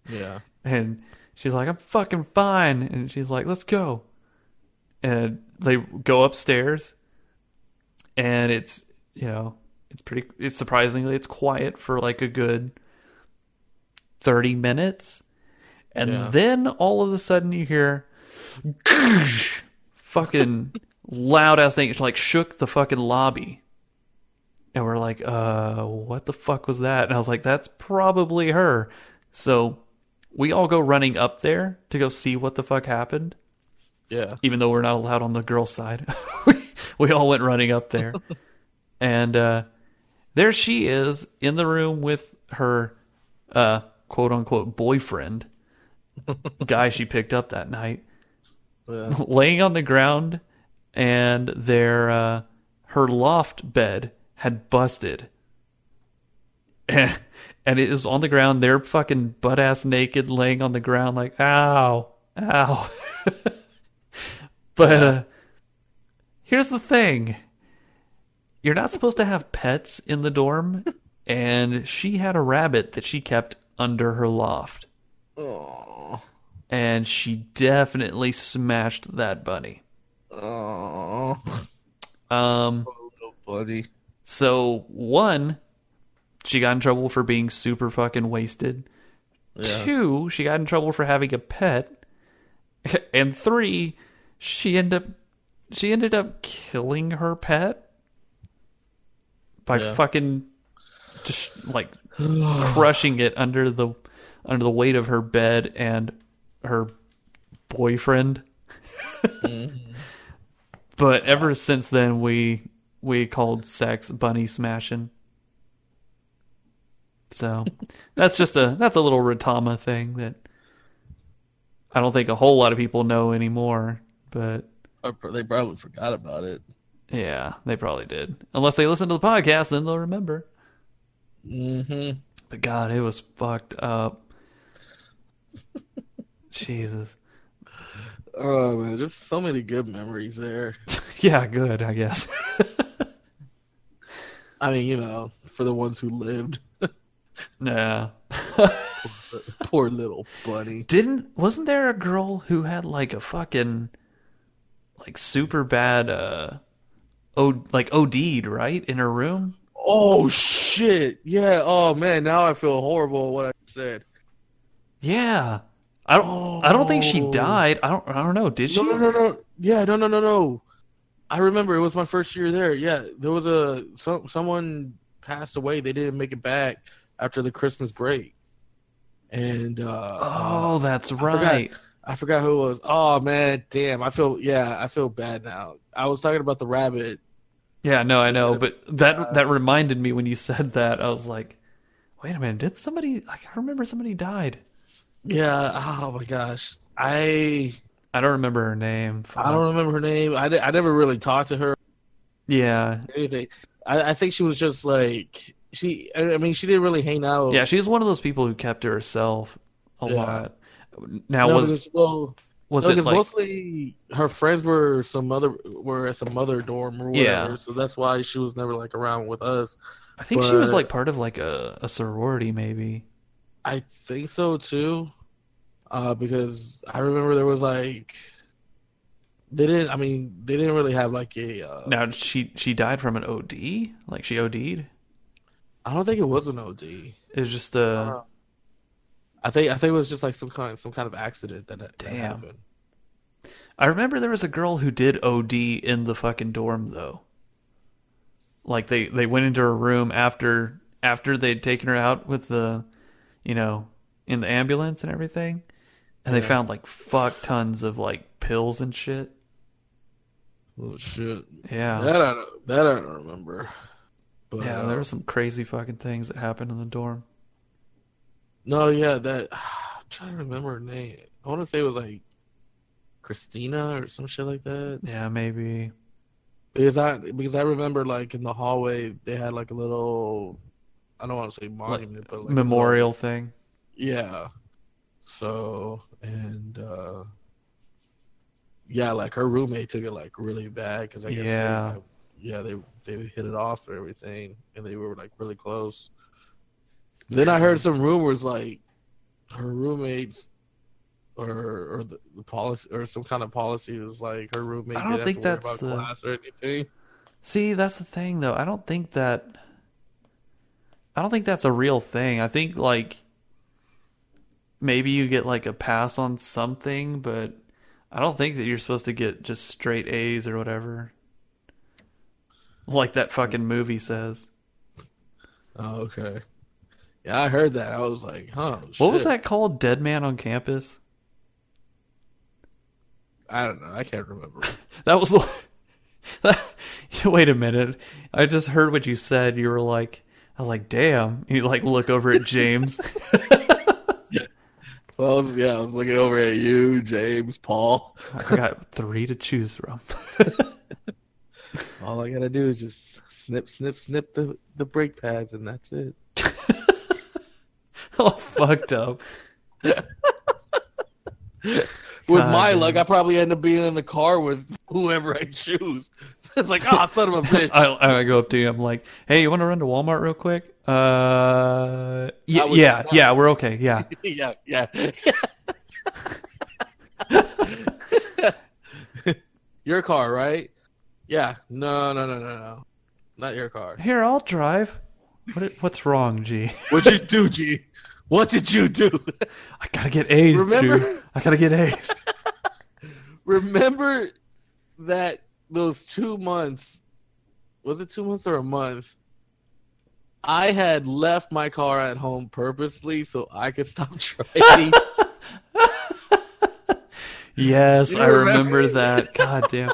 Yeah. And she's like, I'm fucking fine. And she's like, let's go. And they go upstairs. And it's, you know, it's pretty, it's surprisingly, it's quiet for like a good 30 minutes. And Yeah. then all of a sudden you hear fucking loud ass thing. It like shook the fucking lobby. And we're like, uh, what the fuck was that? And I was like, that's probably her. So we all go running up there to go see what the fuck happened, Yeah. even though we're not allowed on the girls' side. we, we all went running up there. and uh, there she is in the room with her uh, quote unquote boyfriend, guy she picked up that night, Yeah. laying on the ground, and their uh, her loft bed had busted. And, it was on the ground. They're fucking butt ass naked, laying on the ground, like ow, ow. but uh, here's the thing: you're not supposed to have pets in the dorm, and she had a rabbit that she kept under her loft, Oh. And she definitely smashed that bunny. Oh. Um. Little buddy. So one, she got in trouble for being super fucking wasted. Yeah. Two, she got in trouble for having a pet. And three, she ended up she ended up killing her pet by Yeah. fucking just like crushing it under the under the weight of her bed and her boyfriend. But ever since then we we called sex bunny smashing. So that's just a that's a little Ratama thing that I don't think a whole lot of people know anymore. But They probably forgot about it. yeah, they probably did. Unless they listen to the podcast, then they'll remember. Mm-hmm. But God, it was fucked up. Jesus. Oh man, just so many good memories there. Yeah, good, I guess. I mean, you know, for the ones who lived. yeah. Poor little bunny. Didn't wasn't there a girl who had like a fucking like super bad uh o like OD'd, right? In her room? Oh shit! Yeah. Oh man, now I feel horrible what I said. Yeah. I don't I don't think she Oh. died. I don't I don't know. Did she? No, no, no, no. Yeah, no, no, no, no. I remember it was my first year there. Yeah, there was a some someone passed away. They didn't make it back after the Christmas break, and uh, Oh, that's forgot. right. I forgot who it was. Oh man, damn! I feel yeah, I feel bad now. I was talking about the rabbit. Yeah, no, I know, but that Uh, that reminded me when you said that. I was like, "Wait a minute, did somebody like I remember somebody died." Yeah. Oh my gosh. I I don't remember her name. I don't remember her name. I, I never really talked to her. Yeah. anything. I, I think she was just like she. I mean, she didn't really hang out. Yeah, she's one of those people who kept to herself a Yeah. lot. Now No, was because, well, was no, it like mostly her friends were some other were at some other dorm or whatever. Yeah. So that's why she was never like around with us. I think she was like part of like a, a sorority maybe. I think so too, uh, because I remember there was like they didn't. I mean, they didn't really have like a. Uh, Now she she died from an OD? Like she OD'd? I don't think it was an OD. It was just uh, a Uh, I think I think it was just like some kind some kind of accident that, that Damn. happened. I remember there was a girl who did OD in the fucking dorm though. Like they they went into her room after after they'd taken her out with the you know, in the ambulance and everything. And they Yeah. found like fuck tons of like pills and shit. Oh shit! Yeah. That I don't, that I don't remember. But, yeah, uh, there were some crazy fucking things that happened in the dorm. No, yeah, that I'm trying to remember her name. I want to say it was like Christina or some shit like that. Yeah, maybe. Because I because I remember like in the hallway they had like a little I don't want to say monument but like Memorial thing. yeah. So and uh yeah, like her roommate took it like really bad because I guess Yeah. like, yeah they they hit it off and everything and they were like really close. Then I heard some rumors like her roommates or or the, the policy or some kind of policy was like her roommate I don't didn't think that's about the- class or anything. See, that's the thing though. I don't think that I don't think that's a real thing. I think like maybe you get like a pass on something, but I don't think that you're supposed to get just straight A's or whatever. Like that fucking movie says. Oh, okay. Yeah, I heard that. I was like, huh. What was that called? Dead Man on Campus? I don't know. I can't remember. That was the Wait a minute. I just heard what you said. You were like I was like, "Damn." You like look over at James. well, I was, yeah, I was looking over at you, James, Paul. I got 3 to choose from. All I gotta do is just snip, snip, snip the the brake pads, and that's it. all fucked up. With God my damn. luck, I probably end up being in the car with whoever I choose. It's like, ah, son of a bitch. I, I go up to you. I'm like, "Hey, you want to run to Walmart real quick?" Uh, yeah, yeah, yeah. We're okay. Yeah. yeah, yeah. your car, right? Yeah. No, no, no, no, no. Not your car. Here, I'll drive. What? What's wrong, G? What'd you do, G? What did you do? I gotta get A's, Remember- Drew. I gotta get A's. Remember that those two months? Was it two months or a month? I had left my car at home purposely so I could stop driving. Yes, I remember remember? that. God damn.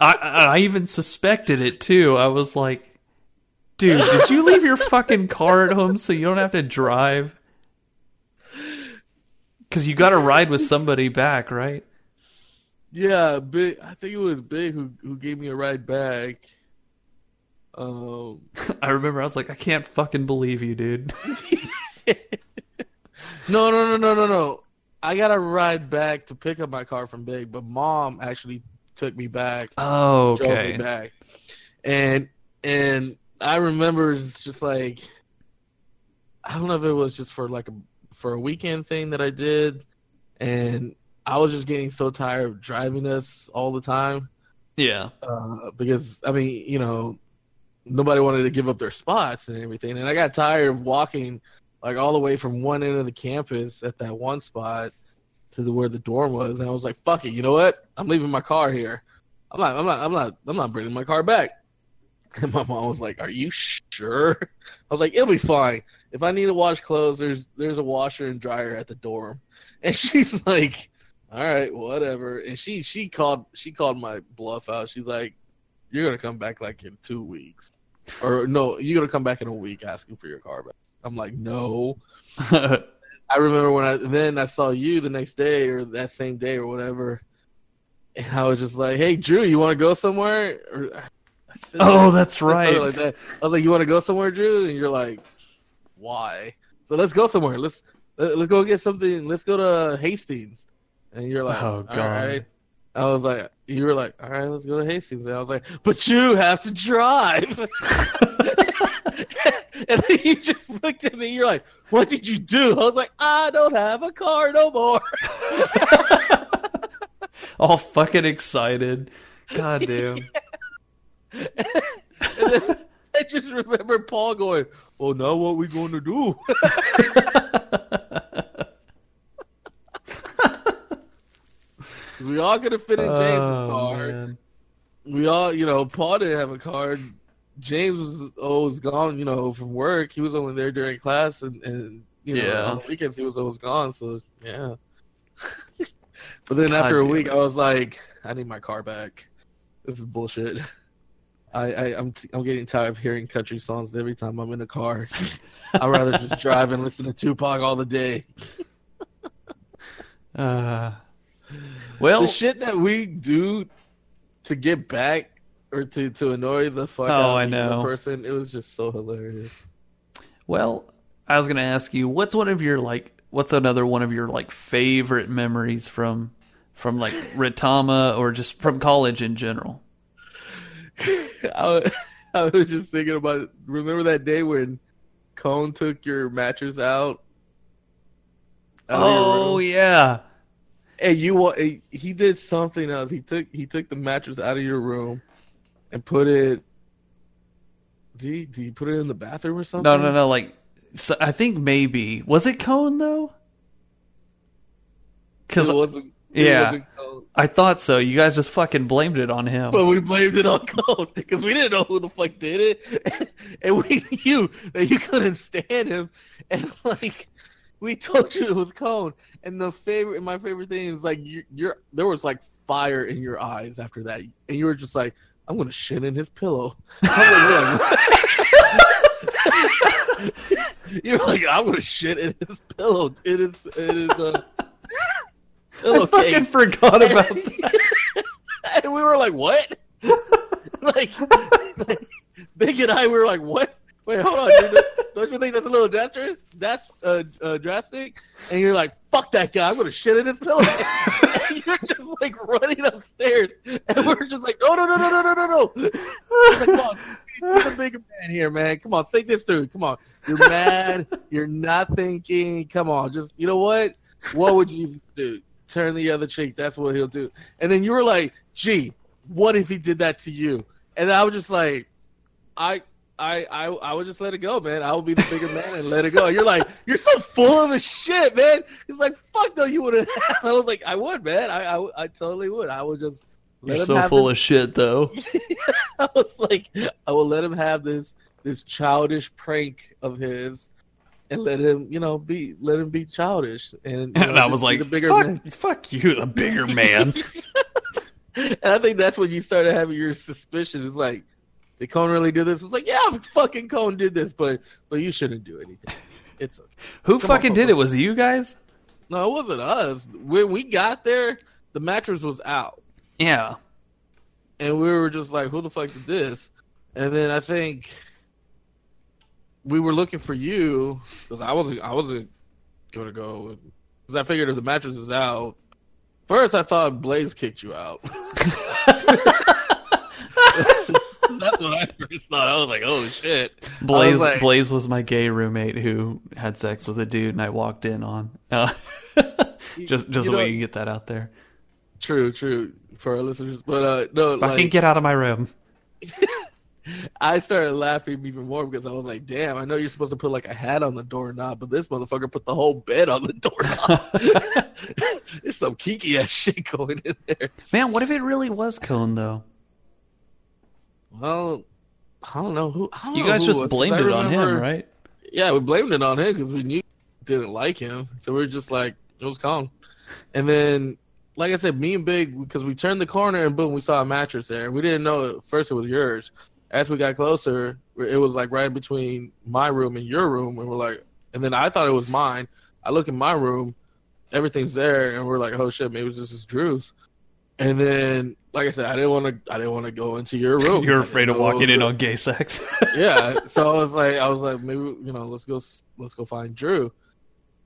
I I even suspected it too. I was like, dude, did you leave your fucking car at home so you don't have to drive? Because you got to ride with somebody back, right? yeah, big. I think it was Big who who gave me a ride back. Um, I remember I was like, I can't fucking believe you, dude. no, no, no, no, no, no. I got to ride back to pick up my car from Big, but Mom actually took me back. Oh, drove okay. me back. And and I remember it's just like I don't know if it was just for like a for a weekend thing that I did and I was just getting so tired of driving us all the time. Yeah. Uh, because I mean, you know, nobody wanted to give up their spots and everything. And I got tired of walking like all the way from one end of the campus at that one spot to the where the dorm was, and I was like, "Fuck it, you know what? I'm leaving my car here. I'm not, I'm not, I'm not, I'm not bringing my car back." And my mom was like, "Are you sure?" I was like, "It'll be fine. If I need to wash clothes, there's there's a washer and dryer at the dorm." And she's like, "All right, whatever." And she she called she called my bluff out. She's like, "You're gonna come back like in two weeks, or no, you're gonna come back in a week asking for your car back." I'm like, "No." I remember when I then I saw you the next day or that same day or whatever, and I was just like, "Hey, Drew, you want to go somewhere?" Or, oh, that- that's right. Like that. I was like, "You want to go somewhere, Drew?" And you're like, "Why?" So let's go somewhere. Let's let- let's go get something. Let's go to Hastings. And you're like, Oh, God. right." I was like, you were like, all right, let's go to Hastings. And I was like, but you have to drive. and then you just looked at me. You're like, what did you do? I was like, I don't have a car no more. All fucking excited. God damn. and then I just remember Paul going, well, now what we going to do? 'Cause we all gonna fit in James's Oh, car. man. we all, you know, Paul didn't have a car. James was always gone, you know, from work. He was only there during class, and, and you know, Yeah. on the weekends he was always gone. So yeah. but then God after a week, it. I was like, I need my car back. This is bullshit. I, I I'm t- I'm getting tired of hearing country songs every time I'm in the car. I'd rather just drive and listen to Tupac all the day. Uh, Well, the shit that we do to get back or to to annoy the fuck Oh, out of the person, it was just so hilarious. well, I was gonna ask you, what's one of your like, what's another one of your like favorite memories from, from like Ritama or just from college in general? I, I was just thinking about remember that day when Cone took your mattress out? out Oh yeah, and you wa- he did something else. He took he took the mattress out of your room and put it. Did he, did he put it in the bathroom or something? no, no, no. Like, so I think maybe was it Cohen though? Because It wasn't. it yeah. I thought so. You guys just fucking blamed it on him. But we blamed it on Cohen because we didn't know who the fuck did it, and we knew that you couldn't stand him, and like we told you it was Cone. And the favorite, my favorite thing is like you, you're there was like fire in your eyes after that, and you were just like, I'm gonna shit in his pillow. I'm like, "What?" You're like, I'm gonna shit in his pillow. It is, it is uh, I fucking forgot about that. and we were like, "What?" like, like, Big and I were like, "What?" Wait, hold on, dude. Don't you think that's a little drastic? That's uh, uh, drastic. And you're like, "Fuck that guy! I'm gonna shit in his pillow." and you're just like running upstairs, and we're just like, "No, no, no, no, no, no, no, no!" Like, Come on, you're the bigger man here, man. Come on, think this through. Come on, you're mad. You're not thinking. Come on, just you know what? What would you do? Turn the other cheek. That's what he'll do. And then you were like, "Gee, what if he did that to you?" And I was just like, "I." I, I I would just let it go, man. I would be the bigger man and let it go. You're like, you're so full of the shit, man. He's like, fuck no, you wouldn't. I was like, I would, man. I I, I totally would. I would just. let You're so full this- of shit, though. I was like, I will let him have this this childish prank of his, and let him, you know, be let him be childish. And, you And I was like, the bigger fuck, man. fuck you, the bigger man. And I think that's when you started having your suspicions. It's like, did Cone really do this? It's like, yeah, fucking Cone did this, but but you shouldn't do anything. It's okay. Who Come on, fucking did it? Was it you guys? No, it wasn't us. When we got there, the mattress was out. Yeah. and we were just like, "Who the fuck did this?" And then I think we were looking for you because I wasn't I wasn't gonna go because I figured if the mattress is out. First, I thought Blaze kicked you out. That's what I first thought. I was like, "Oh shit!" Blaze was like- Blaze was my gay roommate who had sex with a dude, and I walked in on. Uh, just just You so know- we can get that out there. True, true for our listeners, but uh, no, Fucking like, get out of my room. I started laughing even more because I was like, "Damn, I know you're supposed to put like a hat on the doorknob, but this motherfucker put the whole bed on the doorknob." There's some kinky ass shit going in there. Man, what if it really was Cone though? Well, I don't know who. I don't You know guys just blamed it on him, right? Yeah, we blamed it on him because we knew we didn't like him, so we were just like, it was calm. And then, like I said, me and Big, because we turned the corner and boom, we saw a mattress there. We didn't know at first it was yours. As we got closer, it was like right between my room and your room, and we're like, and then I thought it was mine. I look in my room, everything's there, and we're like, oh shit, maybe this is Drew's. And then, like I said, I didn't want to. I didn't want to go into your room. You're afraid of walking in on gay sex. yeah. So I was like, I was like, maybe you know, let's go, let's go find Drew.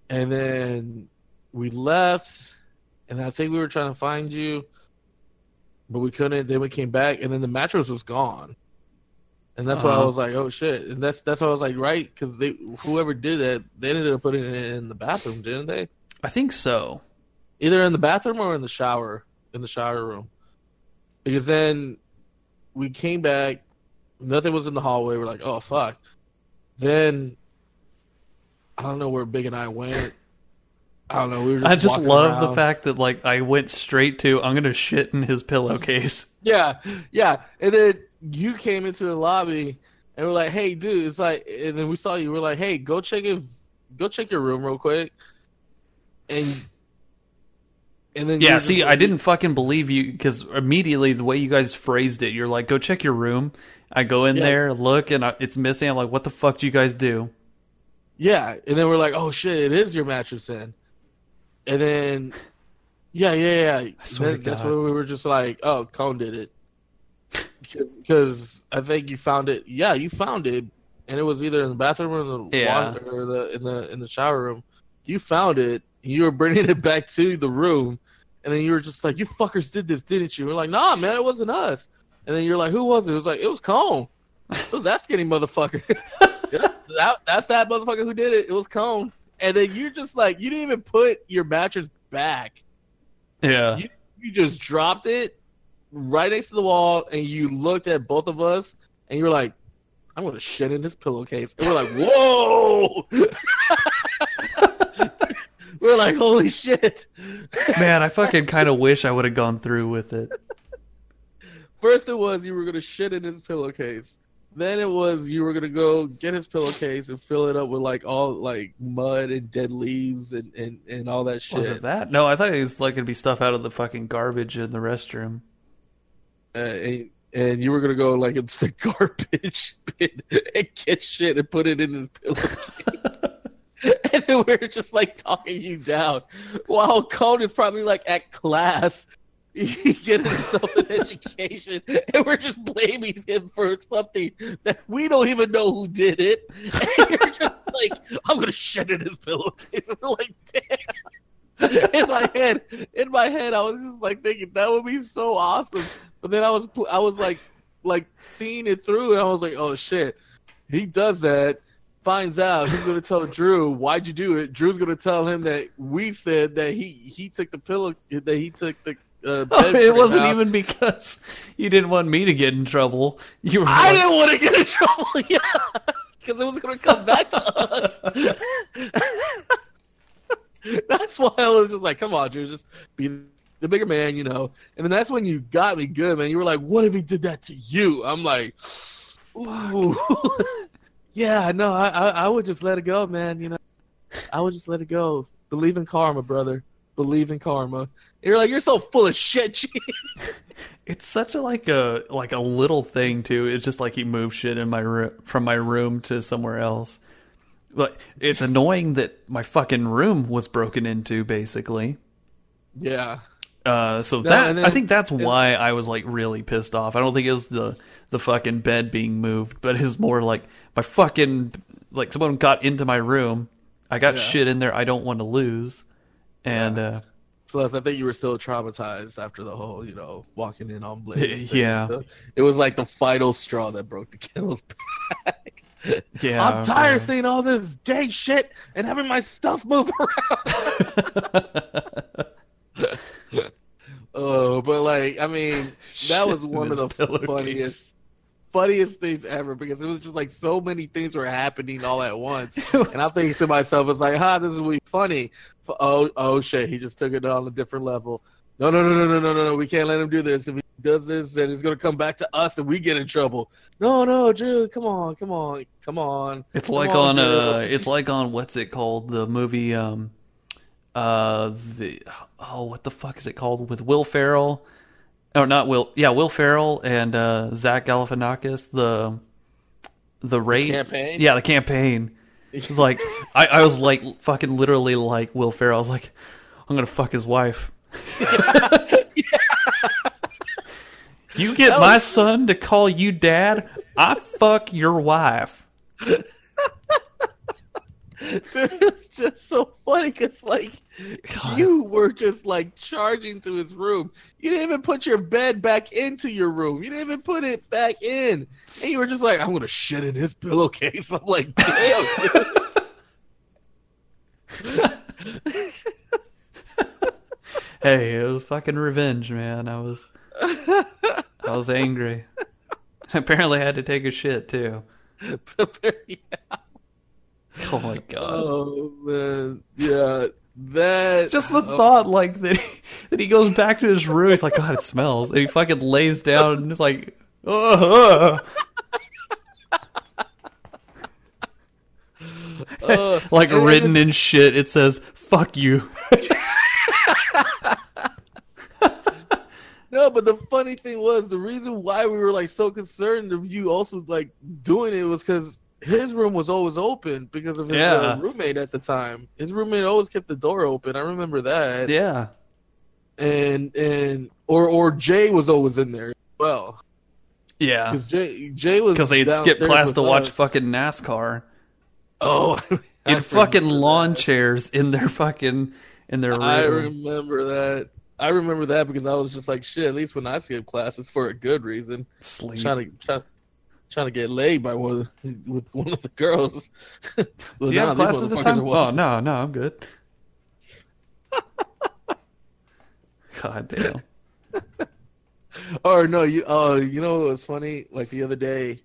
And then we left, and I think we were trying to find you, but we couldn't. Then we came back, and then the mattress was gone. And that's why I Uh-huh. was like, oh shit. And that's that's why I was like, right, because they whoever did that, they ended up putting it in the bathroom, didn't they? I think so. Either in the bathroom or in the shower, in the shower room. Because then we came back, nothing was in the hallway. We're like, oh fuck. Then I don't know where Big and I went. I don't know. We were just I just love the fact that like I went straight to I'm gonna shit in his pillowcase. Yeah, yeah. And then you came into the lobby and we're like, hey, dude, it's like, and then we saw you. We're like, hey, go check if, go check your room real quick. And and then Yeah, see, just I didn't fucking believe you because immediately the way you guys phrased it, you're like, "Go check your room." I go in Yeah. there, look, and I, it's missing. I'm like, "What the fuck do you guys do?" Yeah, and then we're like, oh shit, it is your mattress then. And then Yeah, yeah, yeah. I swear That- to that's when we were just like, oh, Cone did it. Because I think you found it. Yeah, you found it, and it was either in the bathroom or in the Yeah. water, or the in the in the shower room. You found it. You were bringing it back to the room, and then you were just like, "You fuckers did this, didn't you?" We're like, "Nah, man, it wasn't us." And then you're like, "Who was it?" It was like, "It was Cone. It was that skinny motherfucker. Yeah, that, that's that motherfucker who did it. It was Cone." And then you're just like, you didn't even put your mattress back Yeah. you, you just dropped it right next to the wall and you looked at both of us and you were like, I'm gonna shit in this pillowcase. And we're like, whoa! we're like, holy shit! Man, I fucking kind of wish I would have gone through with it. First it was you were gonna shit in his pillowcase. Then it was you were gonna go get his pillowcase and fill it up with like all like mud and dead leaves and, and, and all that shit. Was it that? No, I thought it was like gonna be stuff out of the fucking garbage in the restroom. uh, and, and you were gonna go like into the garbage bin and get shit and put it in his pillowcase. and then we are just like talking you down, while Cone is probably like at class, getting himself an education, and we're just blaming him for something that we don't even know who did it. And you're just like, I'm gonna shit in his pillowcase. And we're like, damn. in my head, in my head, I was just like thinking that would be so awesome. But then I was, I was like, like seeing it through, and I was like, oh shit, he does that. Finds out he's gonna tell Drew why'd you do it. Drew's gonna tell him that we said that he he took the pillow that he took the. Uh, it wasn't out. even because you didn't want me to get in trouble. You were I like, didn't want to get in trouble, yeah, because it was going to come back to us. that's why I was just like, "Come on, Drew, just be the bigger man," you know. And then that's when you got me good, man. You were like, "What if he did that to you?" I'm like, "Ooh, yeah, no, I, I, I would just let it go, man. You know, I would just let it go. Believe in karma, brother. Believe in karma." You're like, "You're so full of shit." G." it's such a like a like a little thing too. It's just like he moved shit in my room from my room to somewhere else. But it's annoying that my fucking room was broken into, basically. yeah. Uh, so No, that then- I think that's why I was like really pissed off. I don't think it was the the fucking bed being moved, but it's more like my fucking like someone got into my room. I got Yeah. shit in there I don't want to lose, and uh, Plus, I think you were still traumatized after the whole, you know, walking in on Blaze. Yeah. So it was like the final straw that broke the camel's back. yeah, I'm tired of uh, seeing all this gang shit and having my stuff move around. like, I mean, that was one of the funniest, funniest things ever because it was just like so many things were happening all at once. And I'm thinking to myself, it's like, ha, this is really funny. Oh, oh shit, he just took it on a different level. No, no, no, no, no, no, no, no. We can't let him do this. If he does this, then it's gonna come back to us, and we get in trouble. No, no, Drew, come on, come on, come on. It's Come like on, on uh it's like on what's it called? The movie um uh the oh what the fuck is it called with Will Ferrell? Oh not Will yeah, Will Ferrell and uh Zach Galifianakis, the the raid campaign? Yeah, the campaign. Like I, I was like fucking literally like Will Ferrell. I was like, I'm gonna fuck his wife. You get That my son to call you dad, I fuck your wife. Dude, it's just so funny because like God. you were just like charging to his room. You didn't even put your bed back into your room. You didn't even put it back in, and you were just like, "I'm gonna shit in his pillowcase." I'm like, "Damn." dude." Hey, it was fucking revenge, man. I was I was angry. Apparently I had to take a shit too. yeah. Oh my god. Oh man, yeah. That Just the oh, thought like that he, that he goes back to his room, he's like, God, it smells. And he fucking lays down and is like Ugh. uh, like and written in shit, it says, Fuck you. No, but the funny thing was the reason why we were like so concerned of you also like doing it was because his room was always open because of his uh, Yeah. roommate at the time. His roommate always kept the door open. I remember that. yeah. and and or or Jay was always in there as well Yeah, because Jay Jay was because they'd skip class to watch fucking NASCAR Oh, in fucking lawn that. chairs in their fucking in their room. I remember that. I remember that because I was just like, shit. At least when I skip class, it's for a good reason. Sleep. Trying to try, trying to get laid by one of the, with one of the girls. Do you have class at this time? Oh no, no, I'm good. God damn. Or no, you. Oh, you know what was funny? Like the other day,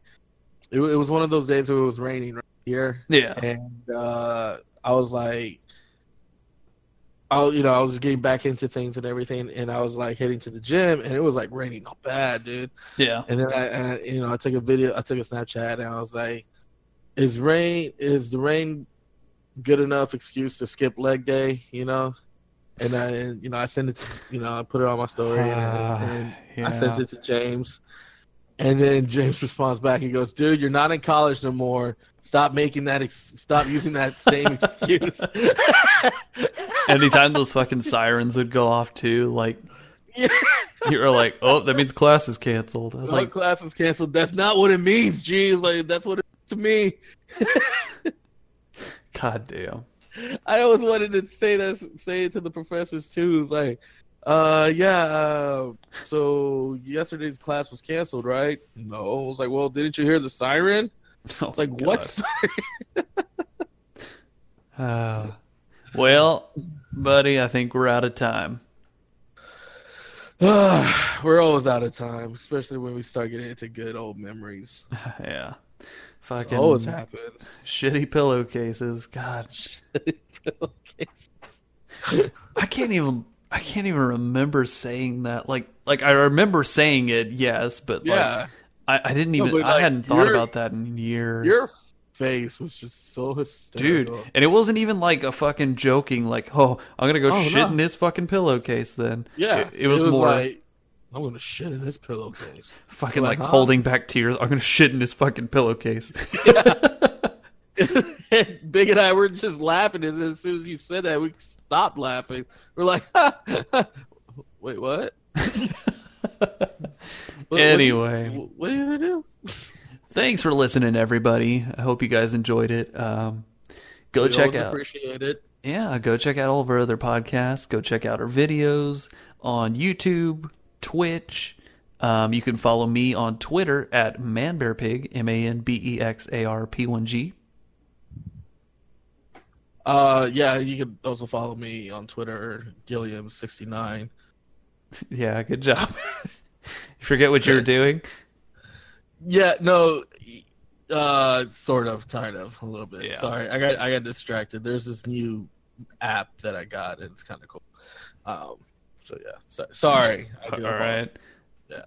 it, it was one of those days where it was raining right here, Yeah. and uh, I was like, I you know I was getting back into things and everything, and I was like heading to the gym, and it was like raining bad, dude. Yeah. And then I, and I, you know, I took a video, I took a Snapchat, and I was like, "Is rain? Is the rain good enough excuse to skip leg day?" You know, and I, and, you know, I sent it, to, you know, I put it on my story, and, and I sent it to James, and then James responds back. He goes, "Dude, you're not in college no more. Stop making that. Ex- stop using that same excuse." Anytime those fucking sirens would go off too, like yeah. you were like, "Oh, that means class is canceled." I was My like, class is canceled. That's not what it means, G. It's Like that's what it means to me. "God damn." I always wanted to say that, say it to the professors too. It's like, uh, yeah. Uh, so yesterday's class was canceled, right? No. I was like, well, didn't you hear the siren? Oh, It's like, God. what siren? Uh, well, buddy, I think we're out of time. We're always out of time, especially when we start getting into good old memories. yeah. Fucking always happens. shitty pillowcases. God, Shitty pillowcases. I can't even. I can't even remember saying that. Like, like I remember saying it, yes, but like, yeah, I, I didn't No, even—I hadn't thought about that in years. your face was just so hysterical, dude and it wasn't even like a fucking joking like oh i'm gonna go Oh, shit no. in his fucking pillowcase then Yeah, it, it was, more like, I'm gonna shit in this pillowcase. fucking like, like huh? holding back tears i'm gonna shit in his fucking pillowcase Big and I were just laughing, and as soon as you said that, we stopped laughing. We're like, "Wait, what?" What- Anyway. what, are you gonna do? thanks for listening everybody i hope you guys enjoyed it um go We check out Appreciate it. yeah go check out all of our other podcasts go check out our videos on youtube twitch um, you can follow me on twitter at manbearpig m-a-n-b-e-x-a-r-p-1g Uh, yeah, you can also follow me on Twitter, Gilliam69. yeah good job you forget what you were doing Yeah, no, uh, sort of, kind of, a little bit. Yeah. Sorry, I got I got distracted. There's this new app that I got, and it's kind of cool. Um, so yeah, so, sorry. All right Yeah.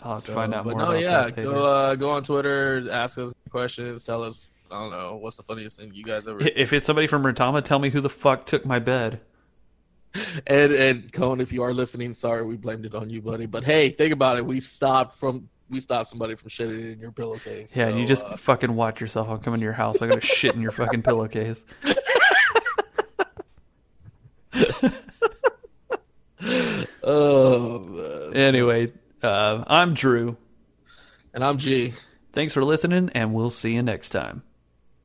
I'll have to find out but more no, about yeah, go uh, go on Twitter, ask us questions, tell us. I don't know what's the funniest thing you guys ever. If it's somebody from Ratama, tell me who the fuck took my bed. and and Cone, if you are listening, sorry we blamed it on you, buddy. But hey, think about it. We stopped from we stopped somebody from shitting in your pillowcase. Yeah, so, you just uh, fucking watch yourself. I'm coming to your house. I'm gonna shit in your fucking pillowcase. oh man. Anyway, uh, I'm Drew. And I'm G. Thanks for listening, and we'll see you next time.